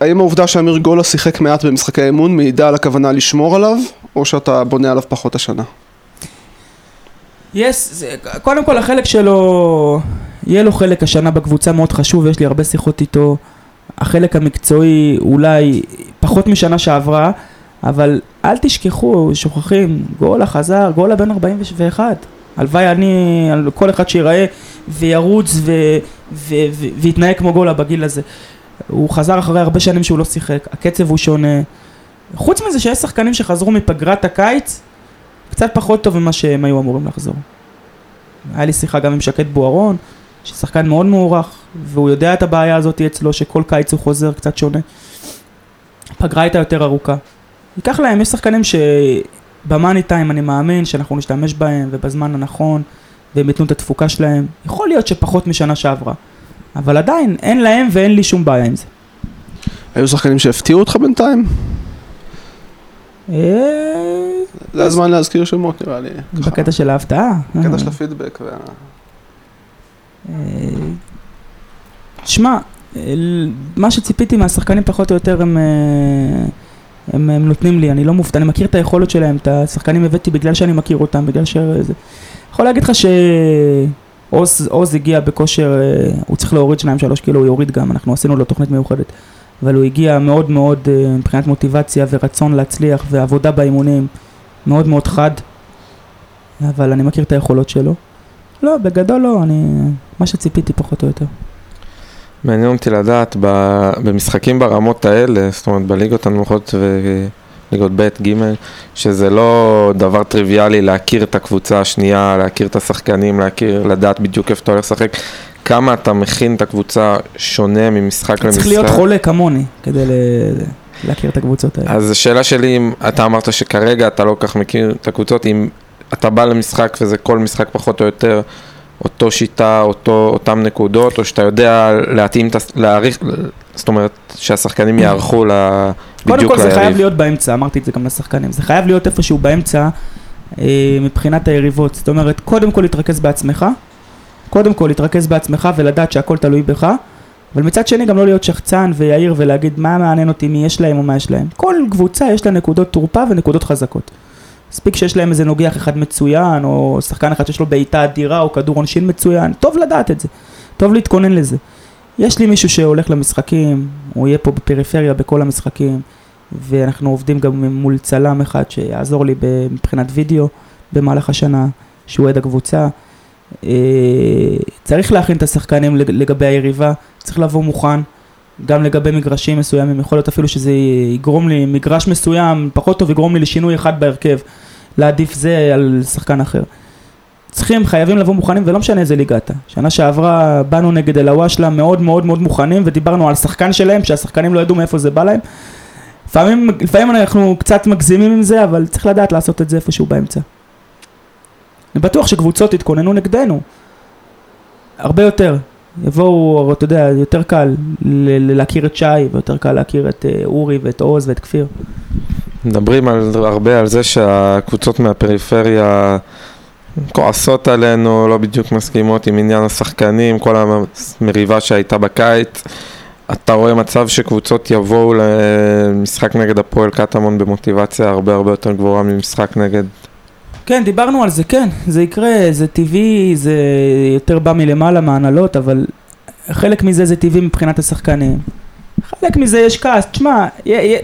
האם העובדה שאמיר גולה שיחק מעט במשחקי האימון מעידה על הכוונה לשמור עליו, או שאתה בונה עליו פחות השנה? יש, קודם כל החלק שלו, יהיה לו חלק השנה בקבוצה מאוד חשוב, יש לי הרבה שיחות איתו. החלק המקצועי אולי פחות משנה שעברה, אבל אל תשכחו, שוכחים, גולה חזר, גולה בן 41. הלוואי אני, על כל אחד שיראה וירוץ ו, ו, ו, ויתנהג כמו גולה בגיל הזה. הוא חזר אחרי הרבה שנים שהוא לא שיחק, הקצב הוא שונה. חוץ מזה שיש שחקנים שחזרו מפגרת הקיץ, קצת פחות טוב ממה שהם היו אמורים לחזור. היה לי שיחה גם עם שקד בוארון, ששחקן מאוד מוערך, והוא יודע את הבעיה הזאת אצלו, שכל קיץ הוא חוזר קצת שונה. פגרה הייתה יותר ארוכה. ייקח להם, יש שחקנים שבמאני טיים אני מאמין שאנחנו נשתמש בהם, ובזמן הנכון, והם ייתנו את התפוקה שלהם. יכול להיות שפחות משנה שעברה. אבל עדיין, אין להם ואין לי שום בעיה עם זה. היו שחקנים שהפתיעו אותך בינתיים? אה, זה הזמן להזכיר שמות נראה לי. בקטע של ההפתעה. בקטע של הפידבק. וה- אה, מה שציפיתי מהשחקנים פחות או יותר הם, אה, הם, הם נותנים לי, אני לא מופתע, אני מכיר את היכולת שלהם, את השחקנים הבאתי בגלל שאני מכיר אותם, בגלל ש... זה- יכול להגיד לך שעוז עוז הגיע בכושר, אה, הוא צריך להוריד 2-3 קילו, הוא יוריד גם, אנחנו עשינו לו תוכנית מיוחדת, אבל הוא הגיע מאוד מאוד אה, מבחינת מוטיבציה ורצון להצליח ועבודה באימונים, מאוד מאוד חד, אבל אני מכיר את היכולות שלו. לא, בגדול לא, אני... מה שציפיתי פחות או יותר. מעניין אותי לדעת במשחקים ברמות האלה, זאת אומרת בליגות הנמוכות וליגות ב', ג', שזה לא דבר טריוויאלי להכיר את הקבוצה השנייה, להכיר את השחקנים, להכיר, לדעת בדיוק איפה אתה הולך לשחק, כמה אתה מכין את הקבוצה שונה ממשחק למשחק. צריך להיות חולה כמוני כדי ל... להכיר את הקבוצות האלה. אז השאלה שלי, אם אתה אמרת שכרגע אתה לא כל כך מכיר את הקבוצות, אם אתה בא למשחק וזה כל משחק פחות או יותר אותו שיטה, אותו, אותם נקודות, או שאתה יודע להתאים, להעריך, זאת אומרת שהשחקנים יערכו ל... קודם בדיוק כל זה חייב ליריב. להיות באמצע, אמרתי את זה גם לשחקנים, זה חייב להיות איפשהו באמצע אה, מבחינת היריבות. זאת אומרת, קודם כל להתרכז בעצמך, קודם כל להתרכז בעצמך ולדעת שהכל תלוי בך, אבל מצד שני גם לא להיות שחצן ויהיר ולהגיד מה מעניין אותי, מי יש להם או מה יש להם. כל קבוצה יש לה נקודות תורפה ונקודות חזקות. מספיק שיש להם איזה נוגח אחד מצוין, או שחקן אחד שיש לו בעיטה אדירה, או כדור עונשין מצוין, טוב לדעת את זה, טוב להתכונן לזה. יש לי מישהו שהולך למשחקים, הוא יהיה פה בפריפריה בכל המשחקים, ואנחנו עובדים גם מול צלם אחד שיעזור לי מבחינת וידאו במהלך השנה, שהוא אוהד הקבוצה. אה, צריך להכין את השחקנים לג- לגבי היריבה, צריך לבוא מוכן, גם לגבי מגרשים מסוימים, יכול להיות אפילו שזה יגרום לי, מגרש מסוים פחות טוב יגרום לי לשינוי אחד בהרכב, להעדיף זה על שחקן אחר. צריכים, חייבים לבוא מוכנים, ולא משנה איזה ליגה אתה. שנה שעברה באנו נגד אלהואשלה מאוד מאוד מאוד מוכנים, ודיברנו על שחקן שלהם, שהשחקנים לא ידעו מאיפה זה בא להם. לפעמים, לפעמים אנחנו קצת מגזימים עם זה, אבל צריך לדעת לעשות את זה איפשהו באמצע. אני בטוח שקבוצות יתכוננו נגדנו. הרבה יותר. יבואו, אתה יודע, יותר קל להכיר את שי, ויותר קל להכיר את אה, אורי ואת עוז ואת כפיר. מדברים על, הרבה על זה שהקבוצות מהפריפריה כועסות עלינו, לא בדיוק מסכימות עם עניין השחקנים, כל המריבה שהייתה בקיץ. אתה רואה מצב שקבוצות יבואו למשחק נגד הפועל קטמון במוטיבציה הרבה הרבה יותר גבוהה ממשחק נגד... כן, דיברנו על זה, כן, זה יקרה, זה טבעי, זה יותר בא מלמעלה מהנהלות, אבל חלק מזה זה טבעי מבחינת השחקנים. חלק מזה יש כעס, תשמע,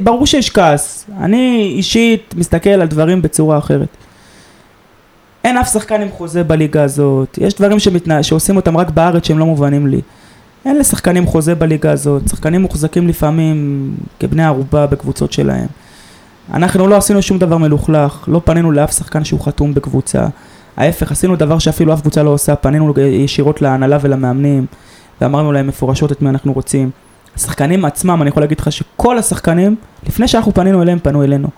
ברור שיש כעס. אני אישית מסתכל על דברים בצורה אחרת. אין אף שחקן עם חוזה בליגה הזאת, יש דברים שמתנה... שעושים אותם רק בארץ שהם לא מובנים לי. אין לשחקנים חוזה בליגה הזאת, שחקנים מוחזקים לפעמים כבני ערובה בקבוצות שלהם. אנחנו לא עשינו שום דבר מלוכלך, לא פנינו לאף שחקן שהוא חתום בקבוצה. ההפך, עשינו דבר שאפילו אף קבוצה לא עושה, פנינו ישירות להנהלה ולמאמנים, ואמרנו להם מפורשות את מי אנחנו רוצים. השחקנים עצמם, אני יכול להגיד לך שכל השחקנים, לפני שאנחנו פנינו אליהם, פנו אלינו.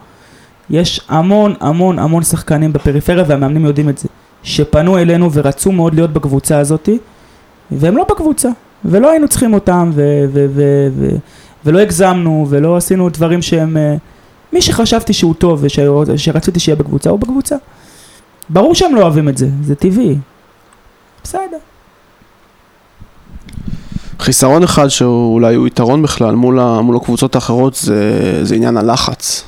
יש המון המון המון שחקנים בפריפריה, והמאמנים יודעים את זה, שפנו אלינו ורצו מאוד להיות בקבוצה הזאתי, והם לא בקבוצה, ולא היינו צריכים אותם, ו- ו- ו- ולא הגזמנו, ולא עשינו דברים שהם... אה, מי שחשבתי שהוא טוב ושרציתי שיהיה בקבוצה, הוא בקבוצה. ברור שהם לא אוהבים את זה, זה טבעי. בסדר. חיסרון אחד שאולי הוא יתרון בכלל מול, ה, מול הקבוצות האחרות זה, זה עניין הלחץ.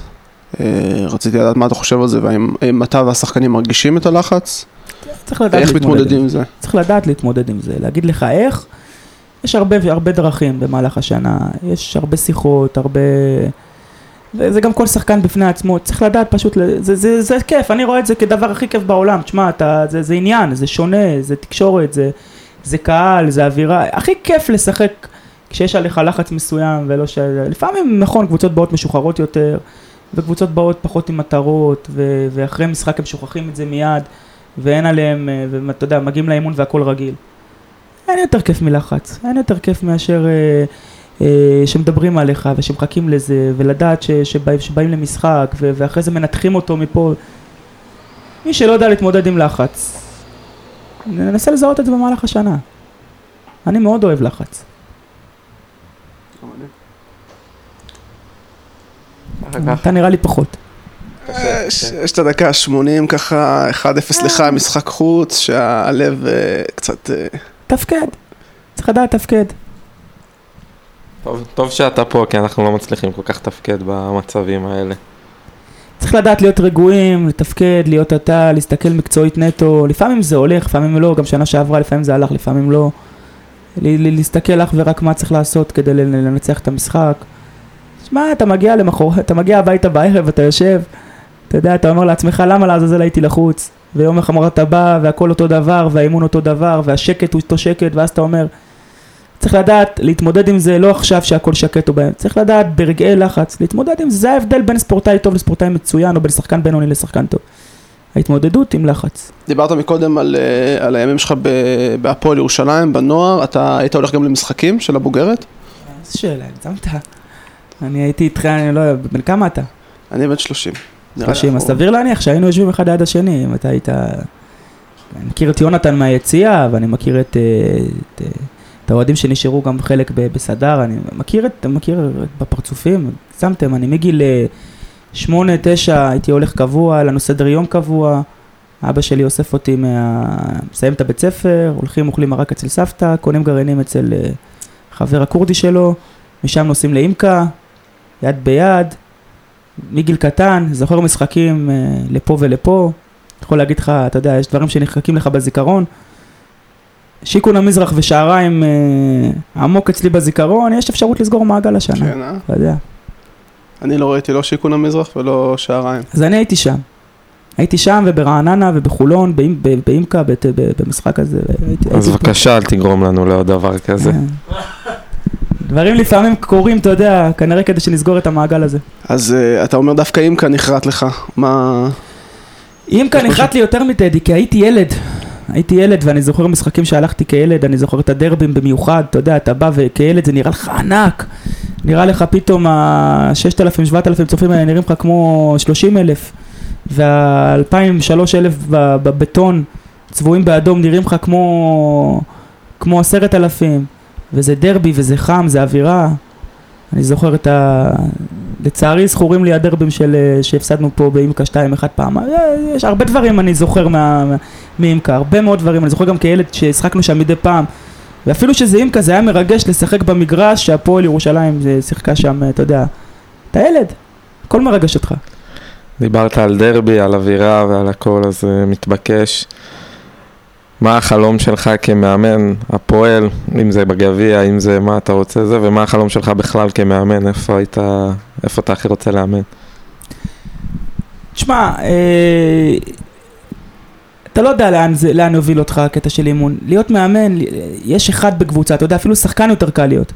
אה, רציתי לדעת מה אתה חושב על זה, והאם האם אתה והשחקנים מרגישים את הלחץ? צריך לדעת להתמודד מתמודדים עם זה? צריך לדעת להתמודד עם זה, להגיד לך איך. יש הרבה, הרבה דרכים במהלך השנה, יש הרבה שיחות, הרבה... וזה גם כל שחקן בפני עצמו, צריך לדעת פשוט, ל- זה, זה, זה כיף, אני רואה את זה כדבר הכי כיף בעולם, תשמע, אתה, זה, זה עניין, זה שונה, זה תקשורת, זה, זה קהל, זה אווירה, הכי כיף לשחק כשיש עליך לחץ מסוים ולא ש... לפעמים נכון, קבוצות באות משוחררות יותר, וקבוצות באות פחות עם מטרות, ו, ואחרי משחק הם שוכחים את זה מיד, ואין עליהם, אה, ואתה יודע, מגיעים לאימון והכל רגיל. אין יותר כיף מלחץ, אין יותר כיף מאשר אה, שמדברים עליך ושמחכים לזה, ולדעת ש, שבא, שבאים למשחק, ו, ואחרי זה מנתחים אותו מפה. מי שלא יודע להתמודד עם לחץ, ננסה לזהות את זה במהלך השנה. אני מאוד אוהב לחץ. אתה נראה לי פחות. יש יש את הדקה ה-80 ככה, 1-0 לך, משחק חוץ, שהלב אה, קצת... אה, תפקד. צריך לדעת תפקד. טוב, טוב שאתה פה, כי אנחנו לא מצליחים כל כך לתפקד במצבים האלה. צריך לדעת להיות רגועים, לתפקד, להיות אתה, להסתכל מקצועית נטו, לפעמים זה הולך, לפעמים לא, גם שנה שעברה, לפעמים זה הלך, לפעמים לא. להסתכל אך ורק מה צריך לעשות כדי לנצח את המשחק. שמע, אתה מגיע למחרת, אתה מגיע הביתה בערב, אתה יושב, אתה יודע, אתה אומר לעצמך, למה לעזאזל הייתי לחוץ? ויום אחד אתה בא, והכל אותו דבר, והאימון אותו דבר, והשקט הוא אותו שקט, ואז אתה אומר, צריך לדעת להתמודד עם זה, לא עכשיו שהכל שקט או בהם, צריך לדעת ברגעי לחץ, להתמודד עם זה, זה ההבדל בין ספורטאי טוב לספורטאי מצוין, או בין שחקן בינוני לשחקן טוב. ההתמודדות עם לחץ. דיברת מקודם על, אה, על הימים שלך בהפועל ירושלים, בנוער, אתה היית הולך גם למשחקים של הבוגרת? איזה שאלה, הגזמת. אני הייתי איתך, אני לא יודע, בן כמה אתה? אני בן 30. נראה לי 30, אז סביר להניח שהיינו יושבים אחד ליד השני, אם אתה היית... אני מכיר את יונתן מהיציאה, ואני מכיר את, אה, את, אה, את האוהדים שנשארו גם חלק בסדר, אני מכיר את, מכיר בפרצופים, שמתם, אני מגיל אה, שמונה, תשע, הייתי הולך קבוע, היה לנו סדר יום קבוע, אבא שלי אוסף אותי מה... מסיים את הבית ספר, הולכים אוכלים מרק אצל סבתא, קונים גרעינים אצל אה, חבר הכורדי שלו, משם נוסעים לאימקה, יד ביד, מגיל קטן, זוכר משחקים אה, לפה ולפה, יכול להגיד לך, אתה יודע, יש דברים שנחקקים לך בזיכרון. שיקון המזרח ושעריים אה, עמוק אצלי בזיכרון, יש אפשרות לסגור מעגל השנה, כן, אה? אתה יודע. אני לא ראיתי לא שיכון המזרח ולא שעריים. אז אני הייתי שם. הייתי שם וברעננה ובחולון, באימקה, במשחק הזה. הייתי- אז הייתי- בבקשה, אל תגרום לנו לעוד דבר כזה. אה. דברים לפעמים קורים, אתה יודע, כנראה כדי שנסגור את המעגל הזה. אז אה, אתה אומר דווקא אימקה נחרט לך. מה... אימקה נחרט לי יותר מטדי, כי הייתי ילד. הייתי ילד ואני זוכר משחקים שהלכתי כילד, אני זוכר את הדרבים במיוחד, אתה יודע, אתה בא וכילד זה נראה לך ענק. נראה לך פתאום ה-6,000-7,000 צופים האלה נראים לך כמו 30,000 וה-2,000-3,000 בבטון צבועים באדום נראים לך כמו, כמו 10,000 וזה דרבי וזה חם, זה אווירה. אני זוכר את ה... לצערי זכורים לי הדרבים של... שהפסדנו פה באימקה 2-1 פעם. יש הרבה דברים אני זוכר מה... מאימקה, הרבה מאוד דברים. אני זוכר גם כילד שהשחקנו שם מדי פעם. ואפילו שזה אימקה זה היה מרגש לשחק במגרש שהפועל ירושלים זה שיחקה שם, אתה יודע. אתה ילד, הכל מרגש אותך. דיברת על דרבי, על אווירה ועל הכל, אז זה מתבקש. מה החלום שלך כמאמן הפועל, אם זה בגביע, אם זה מה אתה רוצה זה, ומה החלום שלך בכלל כמאמן, איפה היית, איפה אתה הכי רוצה לאמן? תשמע, אה, אתה לא יודע לאן, זה, לאן יוביל אותך הקטע של אימון. להיות מאמן, יש אחד בקבוצה, אתה יודע, אפילו שחקן יותר קל להיות.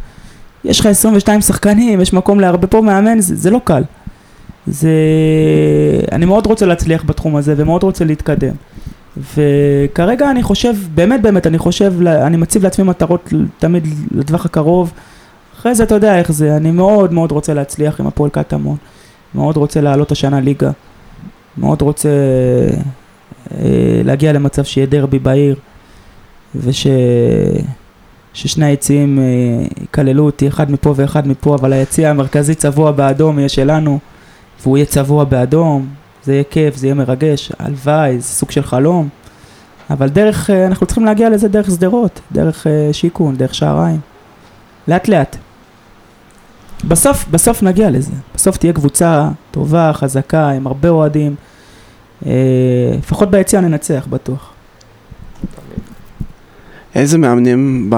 יש לך 22 שחקנים, יש מקום להרבה פה מאמן, זה, זה לא קל. זה... אני מאוד רוצה להצליח בתחום הזה ומאוד רוצה להתקדם. וכרגע אני חושב, באמת באמת, אני חושב, אני מציב לעצמי מטרות תמיד לטווח הקרוב. אחרי זה אתה יודע איך זה, אני מאוד מאוד רוצה להצליח עם הפועל קטמון. מאוד רוצה לעלות השנה ליגה. מאוד רוצה להגיע למצב שיהיה דרבי בעיר. וש... ששני היציאים אה, יכללו אותי, אחד מפה ואחד מפה, אבל היציע המרכזי צבוע באדום יהיה שלנו, והוא יהיה צבוע באדום, זה יהיה כיף, זה יהיה מרגש, הלוואי, זה סוג של חלום. אבל דרך, אה, אנחנו צריכים להגיע לזה דרך שדרות, דרך אה, שיכון, דרך שעריים. לאט לאט. בסוף, בסוף נגיע לזה. בסוף תהיה קבוצה טובה, חזקה, עם הרבה אוהדים. אה, לפחות ביציאה ננצח, בטוח. איזה מאמנים, ב...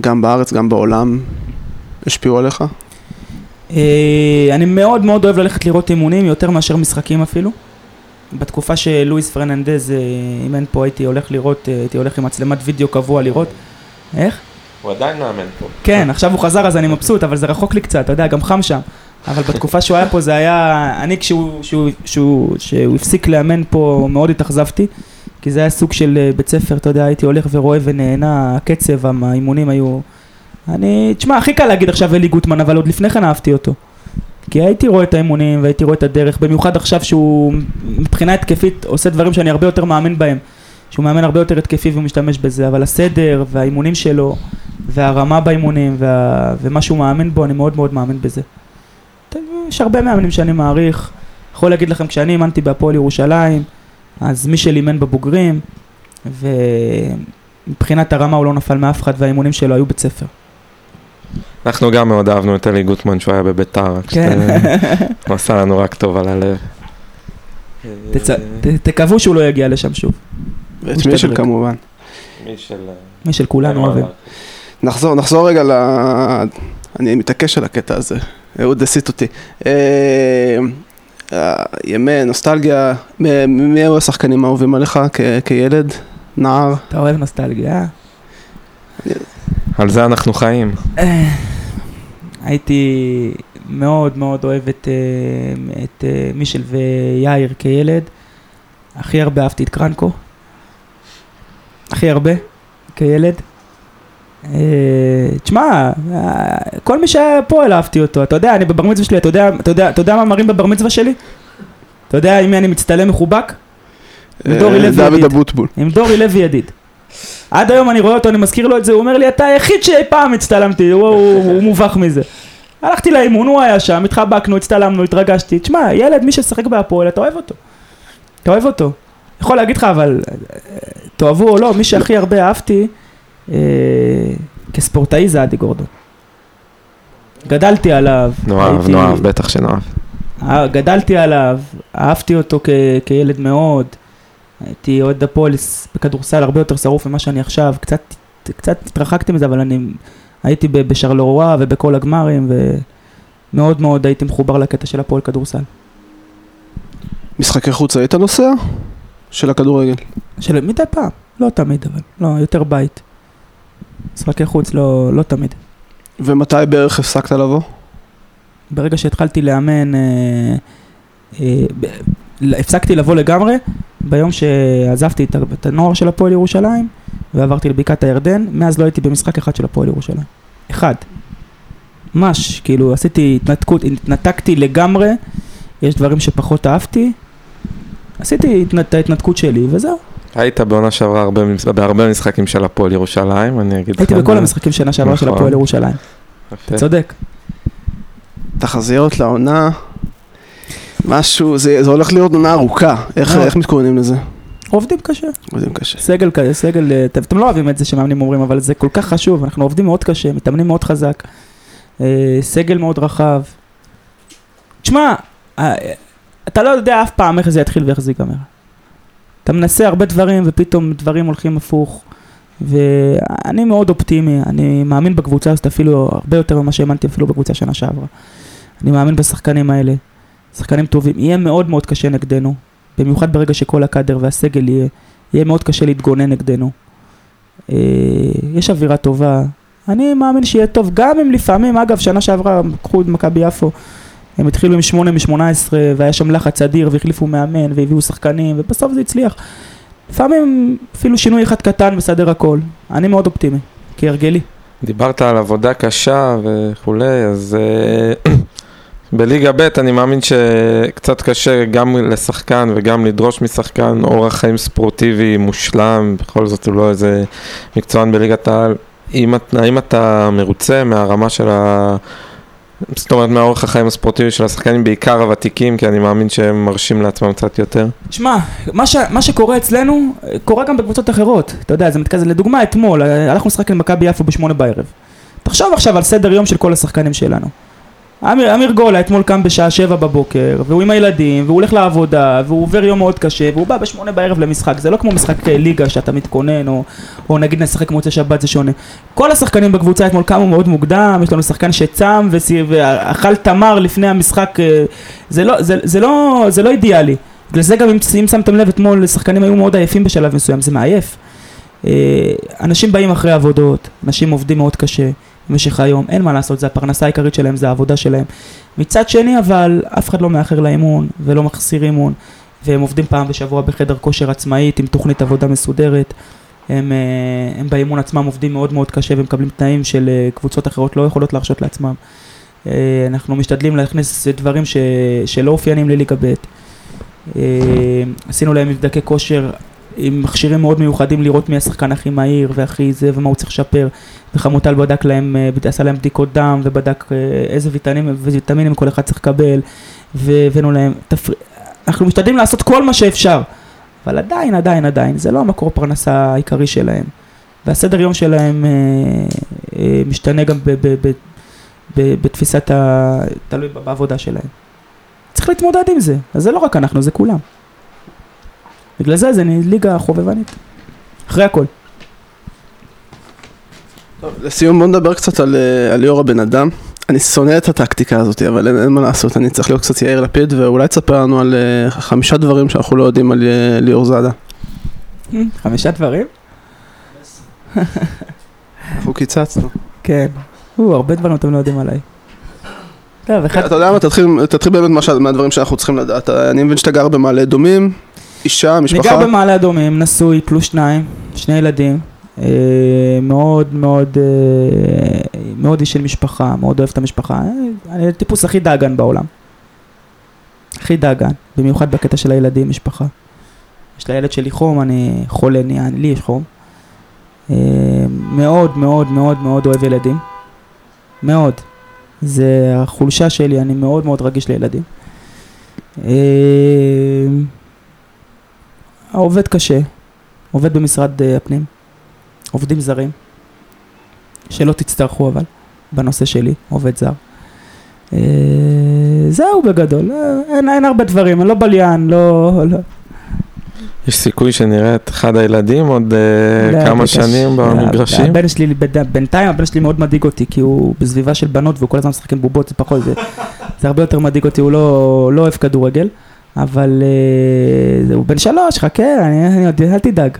גם בארץ, גם בעולם, השפיעו עליך? אה, אני מאוד מאוד אוהב ללכת לראות אימונים, יותר מאשר משחקים אפילו. בתקופה שלואיס פרננדז אה, אימן פה הייתי הולך לראות, הייתי הולך עם מצלמת וידאו קבוע לראות. איך? הוא עדיין מאמן פה. כן, עכשיו הוא חזר אז אני מבסוט, אבל זה רחוק לי קצת, אתה יודע, גם חם שם. אבל בתקופה שהוא היה פה זה היה, אני כשהוא, שהוא, שהוא, שהוא הפסיק לאמן פה מאוד התאכזבתי, כי זה היה סוג של בית ספר, אתה יודע, הייתי הולך ורואה ונהנה, הקצב, האימונים היו... אני, תשמע, הכי קל להגיד עכשיו אלי גוטמן, אבל עוד לפני כן אהבתי אותו. כי הייתי רואה את האימונים והייתי רואה את הדרך, במיוחד עכשיו שהוא מבחינה התקפית עושה דברים שאני הרבה יותר מאמין בהם. שהוא מאמן הרבה יותר התקפי והוא משתמש בזה, אבל הסדר והאימונים שלו והרמה באימונים וה... ומה שהוא מאמין בו, אני מאוד מאוד מאמין בזה. יש הרבה מאמנים שאני מעריך. יכול להגיד לכם, כשאני אימנתי בהפועל ירושלים, אז מי שלימן בבוגרים, ומבחינת הרמה הוא לא נפל מאף אחד והאימונים שלו היו בית ספר. אנחנו גם מאוד אהבנו את אלי גוטמן שהוא היה בביתר, כן. הוא עשה לנו רק טוב על הלב. תקוו שהוא לא יגיע לשם שוב. ואת מישל כמובן. מישל כולנו אוהבים. נחזור, נחזור רגע ל... אני מתעקש על הקטע הזה, אהוד הסיט אותי. אה, ימי נוסטלגיה, מי היו השחקנים האהובים עליך כילד, נער? אתה אוהב נוסטלגיה, אה? על זה אנחנו חיים. אה, הייתי מאוד מאוד אוהב את, אה, את אה, מישל ויאיר כילד. הכי הרבה אהבתי את קרנקו. הכי הרבה כילד. תשמע, כל מי שהיה פועל אהבתי אותו. אתה יודע, אני בבר מצווה שלי, אתה יודע, אתה יודע, אתה יודע מה מראים בבר מצווה שלי? אתה יודע עם מי אני מצטלם מחובק? עם דורי לוי ידיד. דוד אבוטבול. עם דורי לוי ידיד. עד היום אני רואה אותו, אני מזכיר לו את זה, הוא אומר לי, אתה היחיד שאי פעם הצטלמתי, הוא, מובך מזה. הלכתי לאימון, הוא היה שם, התחבקנו, הצטלמנו, התרגשתי. תשמע, ילד, מי ששחק בהפועל, אתה אוהב אותו. אתה אוהב אותו. יכול להגיד לך, אבל תאהבו או לא, מי שהכי הרבה אהבתי אה, כספורטאי זה אדי גורדון. גדלתי עליו. נאהב, הייתי... נאהב, בטח שנאהב. אה, גדלתי עליו, אהבתי אותו כ- כילד מאוד. הייתי אוהד הפועל בכדורסל הרבה יותר שרוף ממה שאני עכשיו, קצת, קצת התרחקתי מזה, אבל אני הייתי בשרלרואה ובכל הגמרים, ומאוד מאוד הייתי מחובר לקטע של הפועל כדורסל. משחקי חוץ היית נוסע? של הכדורגל? של מדי פעם, לא תמיד אבל, לא, יותר בית. משחקי חוץ לא, לא תמיד. ומתי בערך הפסקת לבוא? ברגע שהתחלתי לאמן, אה, אה, הפסקתי לבוא לגמרי ביום שעזבתי את הנוער של הפועל ירושלים ועברתי לבקעת הירדן, מאז לא הייתי במשחק אחד של הפועל ירושלים. אחד. ממש, כאילו עשיתי התנתקות, התנתקתי לגמרי, יש דברים שפחות אהבתי, עשיתי את ההתנתקות שלי וזהו. היית בעונה שעברה בהרבה משחקים של הפועל ירושלים, אני אגיד לך. הייתי בכל המשחקים שנה שעברה של נכון. הפועל ירושלים. אתה צודק. תחזיות לעונה, משהו, זה, זה הולך להיות עונה ארוכה, איך, איך מתכוננים לזה? עובדים קשה. עובדים קשה. סגל, כזה, סגל, אה, אתם, אתם לא אוהבים את זה שמאמנים אומרים, אבל זה כל כך חשוב, אנחנו עובדים מאוד קשה, מתאמנים מאוד חזק, אה, סגל מאוד רחב. תשמע, אה, אתה לא יודע אף פעם איך זה יתחיל ואיך זה ייגמר. אתה מנסה הרבה דברים ופתאום דברים הולכים הפוך. ואני מאוד אופטימי, אני מאמין בקבוצה הזאת אפילו הרבה יותר ממה שהאמנתי אפילו בקבוצה שנה שעברה. אני מאמין בשחקנים האלה, שחקנים טובים. יהיה מאוד מאוד קשה נגדנו, במיוחד ברגע שכל הקאדר והסגל יהיה, יהיה מאוד קשה להתגונן נגדנו. אה, יש אווירה טובה, אני מאמין שיהיה טוב, גם אם לפעמים, אגב, שנה שעברה, קחו את מכבי יפו, הם התחילו עם 8 מ-18 והיה שם לחץ אדיר והחליפו מאמן והביאו שחקנים ובסוף זה הצליח. לפעמים אפילו שינוי אחד קטן מסדר הכל. אני מאוד אופטימי, כהרגלי. דיברת על עבודה קשה וכולי, אז uh, בליגה ב' אני מאמין שקצת קשה גם לשחקן וגם לדרוש משחקן אורח חיים ספורטיבי מושלם, בכל זאת הוא לא איזה מקצוען בליגת העל. האם אתה מרוצה מהרמה של ה... זאת אומרת, מהאורך החיים הספורטיבי של השחקנים, בעיקר הוותיקים, כי אני מאמין שהם מרשים לעצמם קצת יותר. שמע, מה, מה שקורה אצלנו, קורה גם בקבוצות אחרות. אתה יודע, זה מתכזה, לדוגמה, אתמול, הלכנו לשחק עם מכבי יפו בשמונה בערב. תחשוב עכשיו על סדר יום של כל השחקנים שלנו. אמיר, אמיר גולה אתמול קם בשעה שבע בבוקר, והוא עם הילדים, והוא הולך לעבודה, והוא עובר יום מאוד קשה, והוא בא בשמונה בערב למשחק, זה לא כמו משחק אה, ליגה שאתה מתכונן, או, או נגיד נשחק מוצאי שבת, זה שונה. כל השחקנים בקבוצה אתמול קמו מאוד מוקדם, יש לנו שחקן שצם ואכל תמר לפני המשחק, אה, זה לא, זה, זה לא, זה לא אידיאלי. בגלל זה גם אם, אם שמתם לב אתמול, שחקנים היו מאוד עייפים בשלב מסוים, זה מעייף. אה, אנשים באים אחרי עבודות, אנשים עובדים מאוד קשה. במשך היום, אין מה לעשות, זה הפרנסה העיקרית שלהם, זה העבודה שלהם. מצד שני אבל, אף אחד לא מאחר לאימון ולא מחסיר אימון, והם עובדים פעם בשבוע בחדר כושר עצמאית עם תוכנית עבודה מסודרת. הם, אה, הם באימון עצמם עובדים מאוד מאוד קשה ומקבלים תנאים של אה, קבוצות אחרות לא יכולות להרשות לעצמם. אה, אנחנו משתדלים להכניס דברים ש, שלא אופיינים לליגה ב'. עשינו להם מבדקי כושר עם מכשירים מאוד מיוחדים לראות מי השחקן הכי מהיר והכי זה ומה הוא צריך לשפר וחמוטל בדק להם, אה, עשה להם בדיקות דם ובדק אה, איזה ויטמינים, ויטמינים כל אחד צריך לקבל והבאנו להם, תפר... אנחנו משתדלים לעשות כל מה שאפשר אבל עדיין, עדיין, עדיין, זה לא המקור פרנסה העיקרי שלהם והסדר יום שלהם אה, משתנה גם ב, ב, ב, ב, בתפיסת ה... תלוי בעבודה שלהם. צריך להתמודד עם זה, אז זה לא רק אנחנו, זה כולם. בגלל זה זה ליגה חובבנית. אחרי הכל. טוב, לסיום בוא נדבר קצת על, אה, על ליאור הבן אדם. אני שונא את הטקטיקה הזאת, אבל אין, אין מה לעשות, אני צריך להיות קצת יאיר לפיד, ואולי תספר לנו על uh, חמישה דברים שאנחנו לא יודעים על uh, ליאור זאדה. חמישה דברים? אנחנו קיצצנו. כן. או, הרבה דברים אתם לא יודעים עליי. טוב, אחד... אתה יודע מה, תתחיל, תתחיל באמת מהדברים שאנחנו צריכים לדעת. אני מבין שאתה גר במעלה אדומים, אישה, משפחה? אני גר במעלה אדומים, נשוי, פלוס שניים, שני ילדים. אה, מאוד מאוד, אה, מאוד איש של משפחה, מאוד אוהב את המשפחה. אה, אני הטיפוס הכי דאגן בעולם. הכי דאגן, במיוחד בקטע של הילדים, משפחה. יש לילד שלי חום, אני חולה, אני, לי יש חום. מאוד מאוד מאוד מאוד אוהב ילדים. מאוד. זה החולשה שלי, אני מאוד מאוד רגיש לילדים. אה, עובד קשה, עובד במשרד אה, הפנים, עובדים זרים, שלא תצטרכו אבל, בנושא שלי, עובד זר. אה, זהו בגדול, אה, אין, אין הרבה דברים, אני לא בליין, לא, לא. יש סיכוי שנראה את אחד הילדים עוד לא, כמה שנים במגרשים? הבן שלי, בינתיים הבן שלי מאוד מדאיג אותי, כי הוא בסביבה של בנות והוא כל הזמן משחק עם בובות, זה פחות, זה, זה הרבה יותר מדאיג אותי, הוא לא, לא אוהב כדורגל. אבל uh, הוא בן שלוש, חכה, אני, אני עוד, אל תדאג.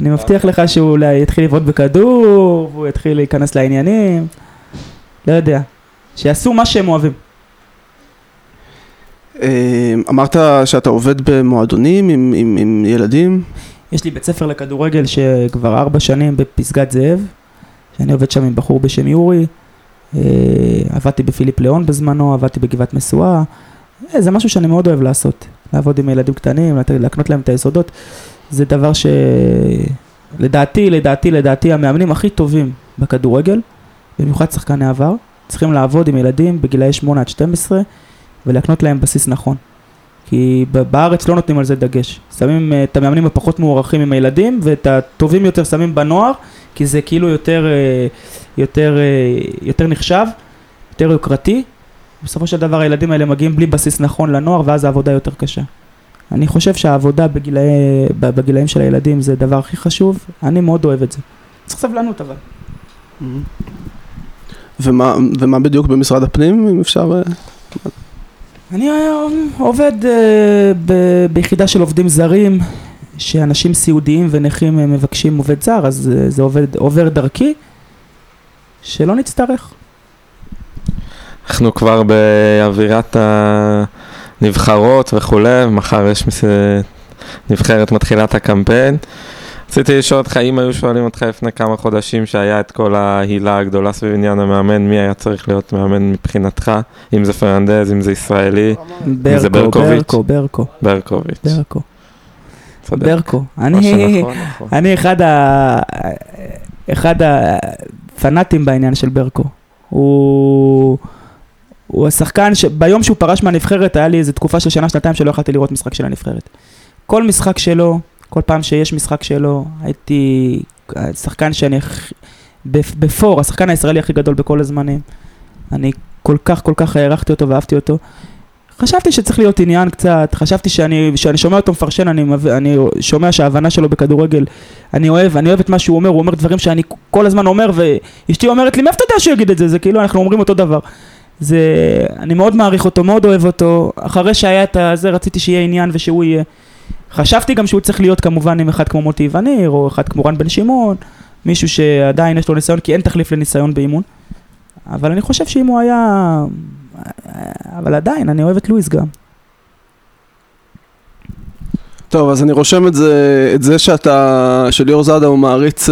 אני מבטיח לך שהוא אולי יתחיל לבעוט בכדור, והוא יתחיל להיכנס לעניינים, לא יודע. שיעשו מה שהם אוהבים. אה, אמרת שאתה עובד במועדונים עם, עם, עם ילדים? יש לי בית ספר לכדורגל שכבר ארבע שנים בפסגת זאב, שאני עובד שם עם בחור בשם יורי. אה, עבדתי בפיליפ ליאון בזמנו, עבדתי בגבעת משואה. אה, זה משהו שאני מאוד אוהב לעשות, לעבוד עם ילדים קטנים, להקנות להם את היסודות. זה דבר שלדעתי, לדעתי, לדעתי, המאמנים הכי טובים בכדורגל, במיוחד שחקני עבר, צריכים לעבוד עם ילדים בגילאי 8 עד 12 ולהקנות להם בסיס נכון. כי בארץ לא נותנים על זה דגש. שמים אה, את המאמנים הפחות מוערכים עם הילדים ואת הטובים יותר שמים בנוער, כי זה כאילו יותר, אה, יותר, יותר נחשב, יותר יוקרתי, בסופו של דבר הילדים האלה מגיעים בלי בסיס נכון לנוער ואז העבודה יותר קשה. אני חושב שהעבודה בגילאי, בגילאים של הילדים זה הדבר הכי חשוב, אני מאוד אוהב את זה. צריך סבלנות אבל. ומה, ומה בדיוק במשרד הפנים, אם אפשר... אה? אני אה, עובד אה, ב- ביחידה של עובדים זרים, שאנשים סיעודיים ונכים מבקשים עובד זר, אז זה עובד, עובר דרכי, שלא נצטרך. אנחנו כבר באווירת הנבחרות וכולי, מחר יש מס... נבחרת מתחילת הקמפיין. רציתי לשאול אותך, אם היו שואלים אותך לפני כמה חודשים שהיה את כל ההילה הגדולה סביב עניין המאמן, מי היה צריך להיות מאמן מבחינתך? אם זה פרננדז, אם זה ישראלי, זה ברקו, ברקוביץ'? ברקו, ברקו, ברקוביץ'. ברקו, צודק. ברקו. או אני, שנכון, נכון. אני אחד, ה... אחד הפנאטים בעניין של ברקו. הוא... הוא השחקן שביום שהוא פרש מהנבחרת היה לי איזה תקופה של שנה שנתיים שלא יכולתי לראות משחק של הנבחרת. כל משחק שלו, כל פעם שיש משחק שלו, הייתי שחקן שאני בפור, השחקן הישראלי הכי גדול בכל הזמנים. אני כל כך כל כך הערכתי אותו ואהבתי אותו. חשבתי שצריך להיות עניין קצת, חשבתי שאני, שאני שומע אותו מפרשן, אני, אני שומע שההבנה שלו בכדורגל, אני אוהב, אני אוהב את מה שהוא אומר, הוא אומר דברים שאני כל הזמן אומר, ואשתי אומרת לי, מאיפה אתה יודע שהוא יגיד את זה? זה כאילו אנחנו אומרים אותו דבר. זה, אני מאוד מעריך אותו, מאוד אוהב אותו, אחרי שהיה את הזה רציתי שיהיה עניין ושהוא יהיה. חשבתי גם שהוא צריך להיות כמובן עם אחד כמו מוטי וניר, או אחד כמו רן בן שמעון, מישהו שעדיין יש לו ניסיון, כי אין תחליף לניסיון באימון. אבל אני חושב שאם הוא היה... אבל עדיין, אני אוהב את לואיס גם. טוב, אז אני רושם את זה, את זה שאתה, שליאור זאדה הוא מעריץ,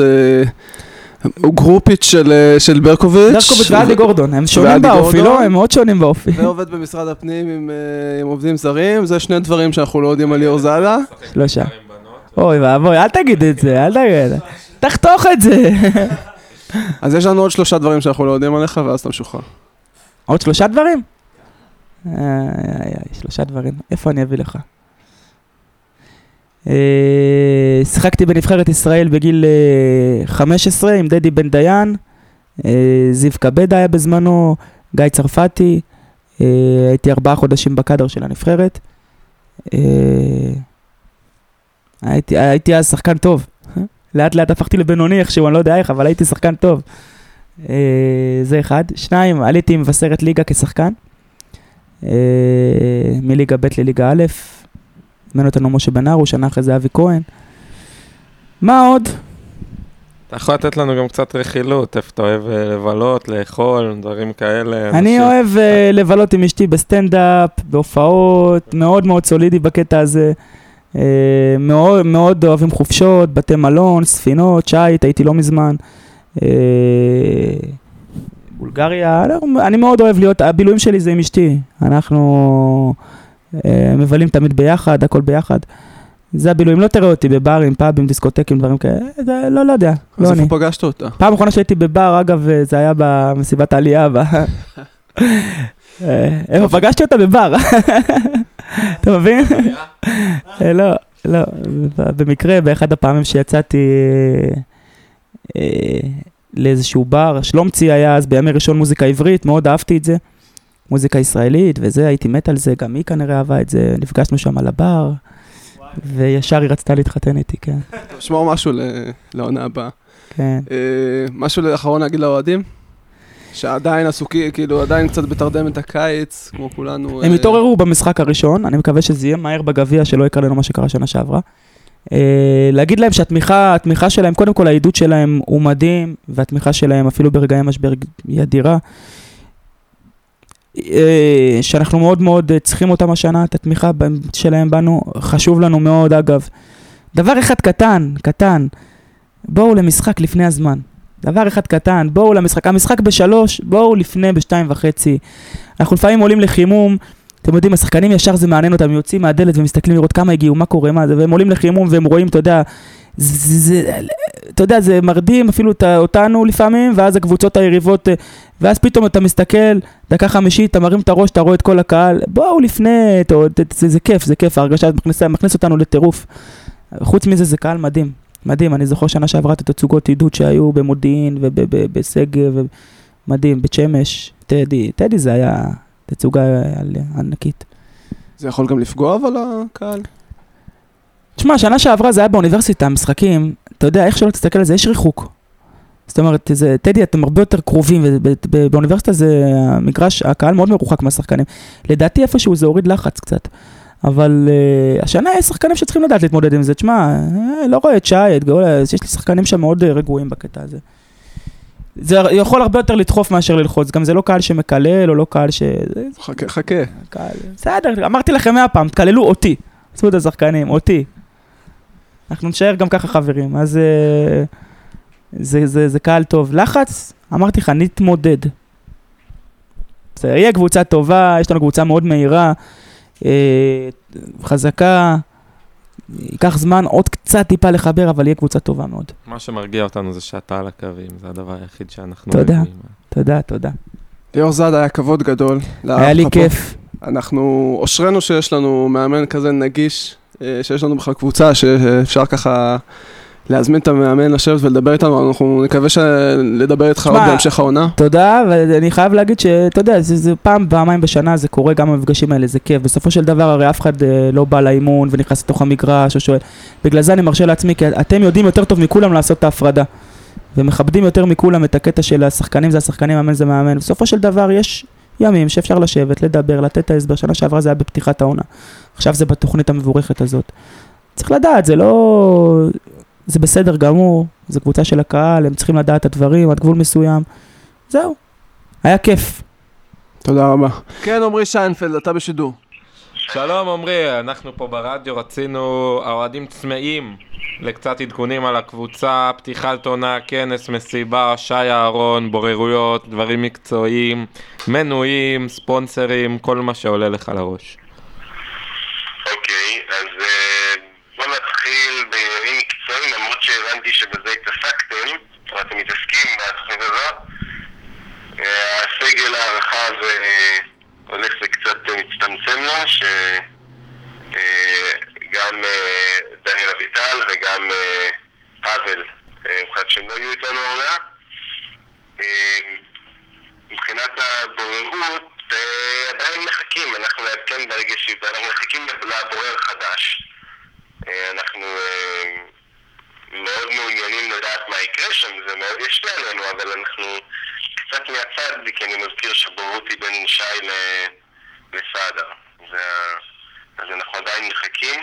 הוא גרופיץ' של, אה, של ברקוביץ'. דרקוביץ' ואדי גורדון, הם שונים באופי, גורדון. לא? הם מאוד שונים באופי. ועובד במשרד הפנים עם, אה, עם עובדים זרים, זה שני דברים שאנחנו לא יודעים על ליאור זאדה. שלושה. אוי ואבוי, אל תגיד את זה, אל תגיד זה. תחתוך את זה. אז יש לנו עוד שלושה דברים שאנחנו לא יודעים עליך, ואז אתה משוחרר. עוד שלושה דברים? איי, איי, איי, שלושה דברים. איפה אני אביא לך? אה, שיחקתי בנבחרת ישראל בגיל אה, 15 עם דדי בן דיין, אה, זיו קבדה היה בזמנו, גיא צרפתי, אה, הייתי ארבעה חודשים בקאדר של הנבחרת. אה, הייתי, הייתי אז שחקן טוב. לאט לאט הפכתי לבינוני איכשהו, אני לא יודע איך, אבל הייתי שחקן טוב. אה, זה אחד. שניים, עליתי עם מבשרת ליגה כשחקן. אה, מליגה ב' לליגה א', הזמין אותנו משה בן ארו, שנה אחרי זה אבי כהן. מה עוד? אתה יכול לתת לנו גם קצת רכילות, איפה אתה אוהב אה, לבלות, לאכול, דברים כאלה. אני אנשים- אוהב אה, לבלות עם אשתי בסטנדאפ, בהופעות, מאוד מאוד סולידי בקטע הזה. אה, מאוד, מאוד אוהבים חופשות, בתי מלון, ספינות, שיט, הייתי לא מזמן. אה, בולגריה, אנחנו- אני מאוד אוהב להיות, הבילויים שלי זה עם אשתי. אנחנו מבלים תמיד ביחד, הכל ביחד. זה הבילויים, לא תראה אותי בברים, פאבים, דיסקוטקים, דברים כאלה, זה לא, לא יודע, לא אז אני. איפה פגשת אותה? פעם אחרונה שהייתי בבר, אגב, אה, זה היה במסיבת העלייה. ב- אה, איפה פגשתי אותה בבר? אתה מבין? אה, לא, לא, במקרה, באחד הפעמים שיצאתי אה, אה, לאיזשהו בר, שלומצי היה אז בימי ראשון מוזיקה עברית, מאוד אהבתי את זה. מוזיקה ישראלית וזה, הייתי מת על זה, גם היא כנראה אהבה את זה, נפגשנו שם על הבר, וישר היא רצתה להתחתן איתי, כן, שמור משהו לעונה הבאה. כן. אה, משהו אחרון להגיד לאוהדים? שעדיין עסוקים, כאילו עדיין קצת בתרדמת הקיץ, כמו כולנו. הם אה, התעוררו במשחק הראשון, אני מקווה שזה יהיה מהר בגביע, שלא יקרה לנו מה שקרה שנה שעברה. אה, להגיד להם שהתמיכה, התמיכה שלהם, קודם כל העידוד שלהם הוא מדהים, והתמיכה שלהם אפילו ברגעי משבר היא אדירה. אה, שאנחנו מאוד מאוד אה, צריכים אותם השנה, את התמיכה שלהם בנו, חשוב לנו מאוד אגב. דבר אחד קטן, קטן, בואו למשחק לפני הזמן. דבר אחד קטן, בואו למשחק, המשחק בשלוש, בואו לפני בשתיים וחצי. אנחנו לפעמים עולים לחימום, אתם יודעים, השחקנים ישר זה מעניין אותם, יוצאים מהדלת ומסתכלים לראות כמה הגיעו, מה קורה, מה זה, והם עולים לחימום והם רואים, אתה יודע, זה, זה, אתה יודע, זה מרדים אפילו אותנו לפעמים, ואז הקבוצות היריבות, אה, ואז פתאום אתה מסתכל, דקה חמישית, אתה מרים את הראש, אתה רואה את כל הקהל, בואו לפני, אתה, יודע, זה, זה כיף, זה כיף, ההרגשה הזאת מכניסה- מכניס אותנו לטירוף. חוץ מזה, זה קהל מדהים, מדהים, אני זוכר שנה שעברה את התצוגות עידוד שהיו במודיעין ובשגב, מדהים, בית שמש, טדי, טדי זה היה תצוגה על- ענקית. זה יכול גם לפגוע אבל הקהל. תשמע, שנה שעברה זה היה באוניברסיטה, משחקים, אתה יודע, איך שלא תסתכל על זה, יש ריחוק. זאת אומרת, זה, טדי, אתם הרבה יותר קרובים, ובאוניברסיטה זה המגרש, הקהל מאוד מרוחק מהשחקנים. לדעתי איפשהו זה הוריד לחץ קצת. אבל uh, השנה יש שחקנים שצריכים לדעת להתמודד עם זה. תשמע, uh, לא רואה את שי, את גאול, יש לי שחקנים שם מאוד uh, רגועים בקטע הזה. זה יכול הרבה יותר לדחוף מאשר ללחוץ, גם זה לא קהל שמקלל, או לא קהל ש... חכה, חכה. בסדר, אמרתי לכם מאה פעם, תקללו אותי. עשו את השחקנים, אותי. אנחנו נשאר גם ככה חברים, אז אה, זה, זה, זה קהל טוב. לחץ, אמרתי לך, נתמודד. זה יהיה קבוצה טובה, יש לנו קבוצה מאוד מהירה, אה, חזקה, ייקח זמן עוד קצת טיפה לחבר, אבל יהיה קבוצה טובה מאוד. מה שמרגיע אותנו זה שאתה על הקווים, זה הדבר היחיד שאנחנו... תודה. מבינים. תודה, תודה. ליאור זאד היה כבוד גדול. היה לי. כיף. אנחנו, אשרינו שיש לנו מאמן כזה נגיש, שיש לנו בכלל קבוצה שאפשר ככה להזמין את המאמן לשבת ולדבר איתנו, אנחנו נקווה לדבר איתך עוד בהמשך העונה. תודה, ואני חייב להגיד שאתה יודע, זה, זה פעם, פעמיים בשנה זה קורה, גם המפגשים האלה, זה כיף. בסופו של דבר הרי אף אחד אה, לא בא לאימון ונכנס לתוך המגרש או שואל. בגלל זה אני מרשה לעצמי, כי אתם יודעים יותר טוב מכולם לעשות את ההפרדה. ומכבדים יותר מכולם את הקטע של השחקנים זה השחקנים, מאמן זה מאמן. בסופו של דבר יש ימים שאפשר לשבת, לדבר, לתת את ההסבר. שנה שעברה זה היה בפתיחת העונה. עכשיו זה בתוכנית המבורכת הזאת. צריך לדעת, זה לא... זה בסדר גמור, זו קבוצה של הקהל, הם צריכים לדעת את הדברים עד גבול מסוים. זהו, היה כיף. תודה רבה. כן, עמרי שיינפלד, אתה בשידור. שלום עמרי, אנחנו פה ברדיו רצינו, האוהדים צמאים לקצת עדכונים על הקבוצה, פתיחת עונה, כנס, מסיבה, שי אהרון, בוררויות, דברים מקצועיים, מנויים, ספונסרים, כל מה שעולה לך לראש. אוקיי, אז אה, בוא נתחיל בעניינים מקצועיים, למרות שהבנתי שבזה התעסקתם, אתם מתעסקים בתוכנית הזאת. אה, הסגל הערכה זה אה, הולך וקצת אה, מצטמצם לו, שגם דניאל אביטל וגם אה, אה, הוחלט שהם לא יהיו איתנו העונה. אה, מבחינת הבוררות, אה, עדיין מחכים, אנחנו נעדכן ברגע ש... אנחנו מחכים לבורר חדש. אה, אנחנו אה, מאוד מעוניינים לדעת מה יקרה שם, זה מאוד ישפיע עלינו, אבל אנחנו קצת מהצד, כי אני מזכיר שהבוררות היא בין שי לסעדה. אז אנחנו עדיין מחכים,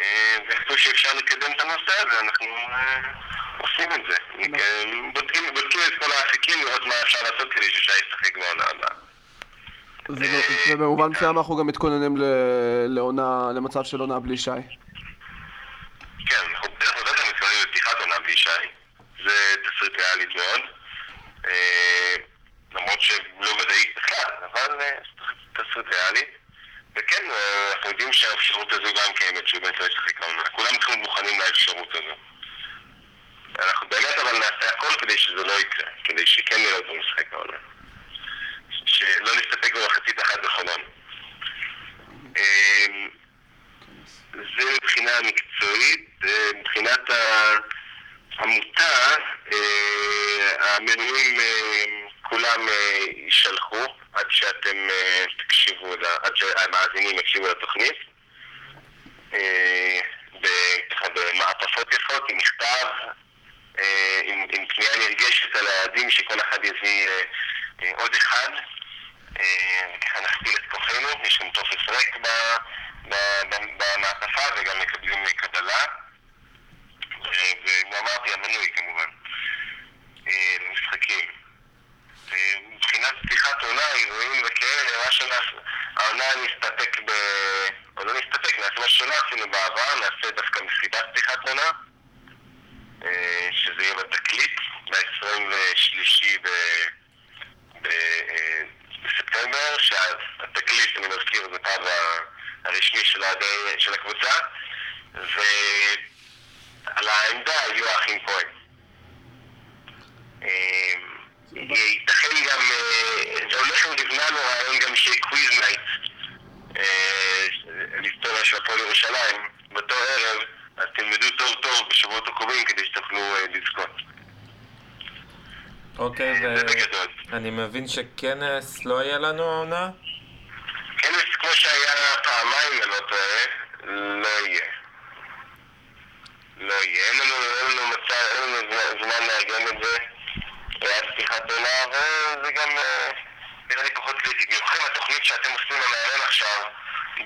אה, ואיפה שאפשר לקדם את הנושא הזה, אנחנו אה, עושים את זה. אה, בודקים, בודקים את כל האפיקים, לראות מה אפשר לעשות כדי ששי ישחק בעונה הבאה. ובמובן מסוים אנחנו גם מתכוננים לעונה, למצב של עונה בלי שי. כן, אנחנו בטח מתכוננים לפתיחת עונה בלי שי. זה תסריט ריאלית מאוד. אה, למרות שלא ודאית בכלל, אבל אה, תסריט ריאלי. וכן, אה, אנחנו יודעים שהאפשרות הזו גם קיימת, שהוא באמת לא ישחק העונה. כולם צריכים מוכנים לאפשרות הזו. אנחנו באמת אבל נעשה הכל כדי שזה לא יקרה, כדי שכן נראה אותו משחק העונה. שלא נסתפק במחצית אחת בחולון. אה, זה מבחינה מקצועית, מבחינת העמותה, אה, המנויים אה, כולם אה, יישלחו עד שאתם תקשיבו, עד שהמאזינים יקשיבו לתוכנית. במעטפות יפות, עם מכתב, עם, עם פנייה נרגשת על היעדים, שכל אחד יביא עוד אחד. ככה נכפיל את כוחנו, יש גם טופס ריק במעטפה וגם מקבלים קבלה. אה, וכמו אמרתי, המנוי כמובן, אה, למשחקים. אה, מבחינת פתיחת עונה, אירועים וכאלה, מה שנעשה, העונה נסתפק ב... או לא נסתפק, נעשה מה שלא עשינו בעבר, נעשה דווקא מסיבת פתיחת עונה, אה, שזה יהיה בתקליט, ב-23 ב... בספטמבר, שהתקליט, אני מזכיר, זה ה- הרשמי של, של הקבוצה, ועל העמדה יהיו האחים כהן. אה, ייתכן גם, אה, זה הולך ונבנה לו רעיון גם שיהיה quiz night, אה, להיסטוריה של הפועל ירושלים, באותו ערב, אז תלמדו טוב טוב בשבועות הקרובים כדי שתוכלו אה, לזכות. אוקיי. ואני מבין שכנס לא יהיה לנו העונה? כנס כמו שהיה פעמיים, אני לא טועה, לא יהיה. יהיה. אין לנו, אין לנו מצב, אין לנו זמן- לארגן את זה עד פתיחת עונה, וזה גם אה, נראה לי פחות קריטי. במיוחד התוכנית שאתם עושים למאמן עכשיו,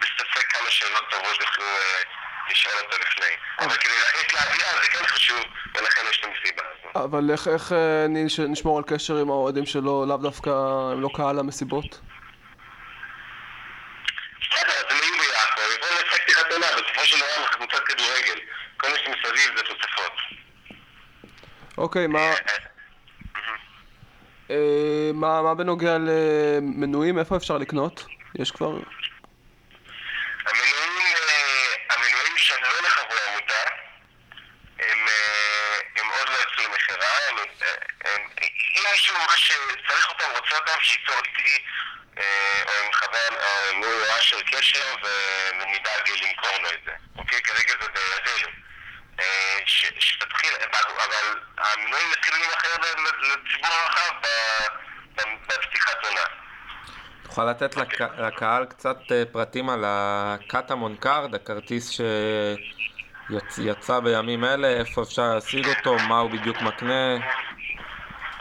בספק כמה שאלות טובות יוכלו אה, לשאול אותו לפני. אבל כדי להכניס לאווירה זה כן חשוב, ולכן יש את המסיבה הזו. אבל איך, איך אה, נש- נשמור על קשר עם האוהדים שלו, לאו דווקא, הם לא קהל המסיבות? בסדר, אז הם יהיו ביחד, יבואו לשחק פתיחת עונה, בסופו של דבר אנחנו קבוצת כדורגל. כל מה שמסביב זה תוספות. אוקיי, מה, אה, מה, מה בנוגע למנויים, איפה אפשר לקנות? יש כבר... המנויים, אה, המנויים שהם לא לחברי עמותה, הם, אה, הם עוד לא יצאו למכירה, אה, אם מישהו ממש צריך אותם, רוצה אותם, שייצור איתי, אה, או עם חבר, או עם או אשר קשר, ונדאג למכור לו את זה. אוקיי? כרגע זה בידינו. אה, ש- שתתחיל, אבל המנויים יתחילו להימכר לציבור הרחב בפתיחת עונה. תוכל לתת לק... לקהל קצת אה, פרטים על הקטמון card, הכרטיס שיצא בימים אלה, איפה אפשר להשיג אותו, מה הוא בדיוק מקנה.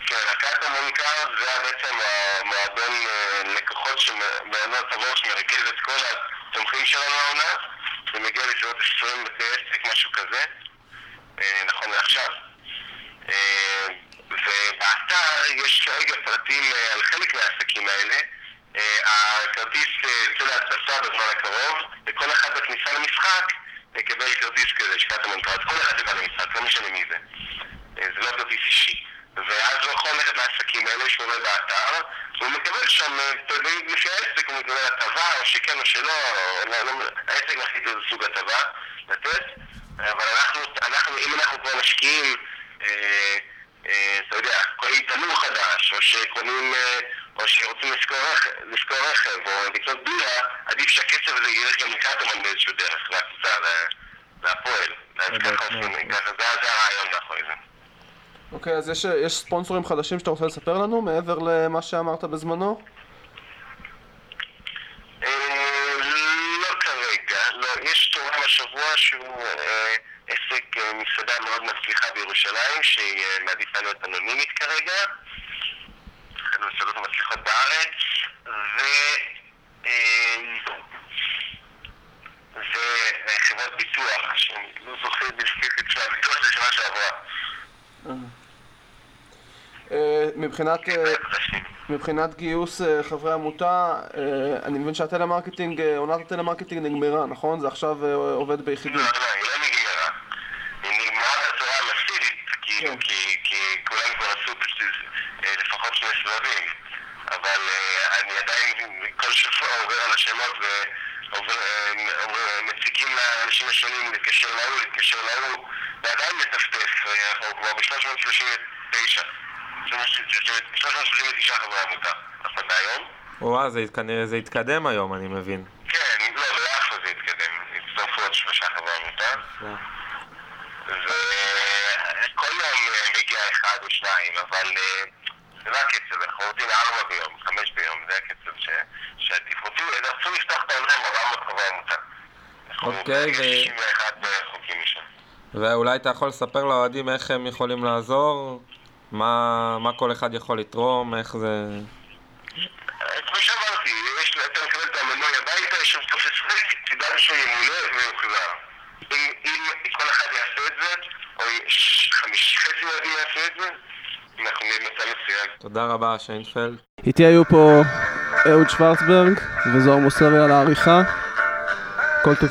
כן, הקטמון card זה בעצם המועדון אה, לקוחות שמרכז את כל התומכים שלנו העונה. זה מגיע לסביבות 20 בתי עסק, משהו כזה, נכון לעכשיו. אה, ובאתר יש כרגע פרטים אה, על חלק מהעסקים האלה. אה, הכרטיס אה, יוצא להדפסה בזמן הקרוב, וכל אחד בכניסה למשחק יקבל כרטיס כזה, שקעת המונקר. אז כל אחד יבוא למשחק, לא משנה מי זה. אה, זה לא כרטיס אישי. ואז הוא יכול ללכת לעסקים האלה שעולה באתר, והוא מקבל שם, אה, יודע, לפי העסק הוא מקבל הטבה, או שכן או שלא, לא, לא, העסק מחליט איזה סוג הטבה לתת, אבל אנחנו, אנחנו, אם אנחנו כבר משקיעים, אה, אה, אתה יודע, קונים תנור חדש, או שקונים, אה, או שרוצים לשכור רכב, לשכור רכב, או לקנות בירה, עדיף שהכסף הזה ילך גם לקטומן באיזשהו דרך, לקבוצה, ל- להפועל. אז ככה עושים, ככה, זה זה הרעיון מאחורי זה. אוקיי, אז יש, יש ספונסורים חדשים שאתה רוצה לספר לנו, מעבר למה שאמרת בזמנו? אה, לא כרגע, לא. יש תורם השבוע שהוא אה, עסק אה, מסעדה מאוד מצליחה בירושלים, שהיא אה, מעדיפה להיות אנונימית כרגע. אחת המסעדות המצליחות בארץ, ו... וחברת ביטוח, שאני לא זוכר בדיוק את שמה, ביטוח של שנה שעברה. אה, מבחינת, אה. מבחינת גיוס אה, חברי עמותה, אני מבין שהטלמרקטינג, עונת הטלמרקטינג נגמרה, נכון? זה עכשיו עובד ביחידים. לא, לא, היא לא נגמרה. היא נגמרה בצורה מסיבית, כאילו, כן. כי, כי כולם כבר עשו לפחות שני סבבים. אבל אני עדיין כל שבוע עובר על השמות ומציקים לאנשים השונים להתקשר להוא, להתקשר להוא, ועדיין מטפטף, אנחנו כבר ב-339. 339 חברי עמותה, נכון להיום. וואה, זה כנראה זה התקדם היום, אני מבין. כן, לא, ביחד זה התקדם. הצטרפו עוד שלושה חברי עמותה. וכל יום אה, מגיע אחד או שניים, אבל אה, זה לא הקצב, אנחנו עובדים ארבע ביום, חמש ביום, זה הקצב ש- שעדיף. רוצים, רצו לפתוח את העולם עם 400 חברי עמותה. אוקיי, ו- 61 חוקים משם. ואולי אתה יכול לספר לאוהדים איך הם יכולים לעזור? מה, מה כל אחד יכול לתרום? איך זה... כמו שאמרתי, יש, אתה מקבל את המנוי הביתה, יש שם טופס ריק, תדאג שהוא ימולא ויוחזר. אם, אם כל אחד יעשה את זה, או ש- חמיש חצי מהילדים יעשו את זה, אנחנו נהיה במצב מצוין. תודה רבה, שיינפלד. איתי היו פה אהוד שוורצברג וזוהר מוסרי על העריכה. כל טוב.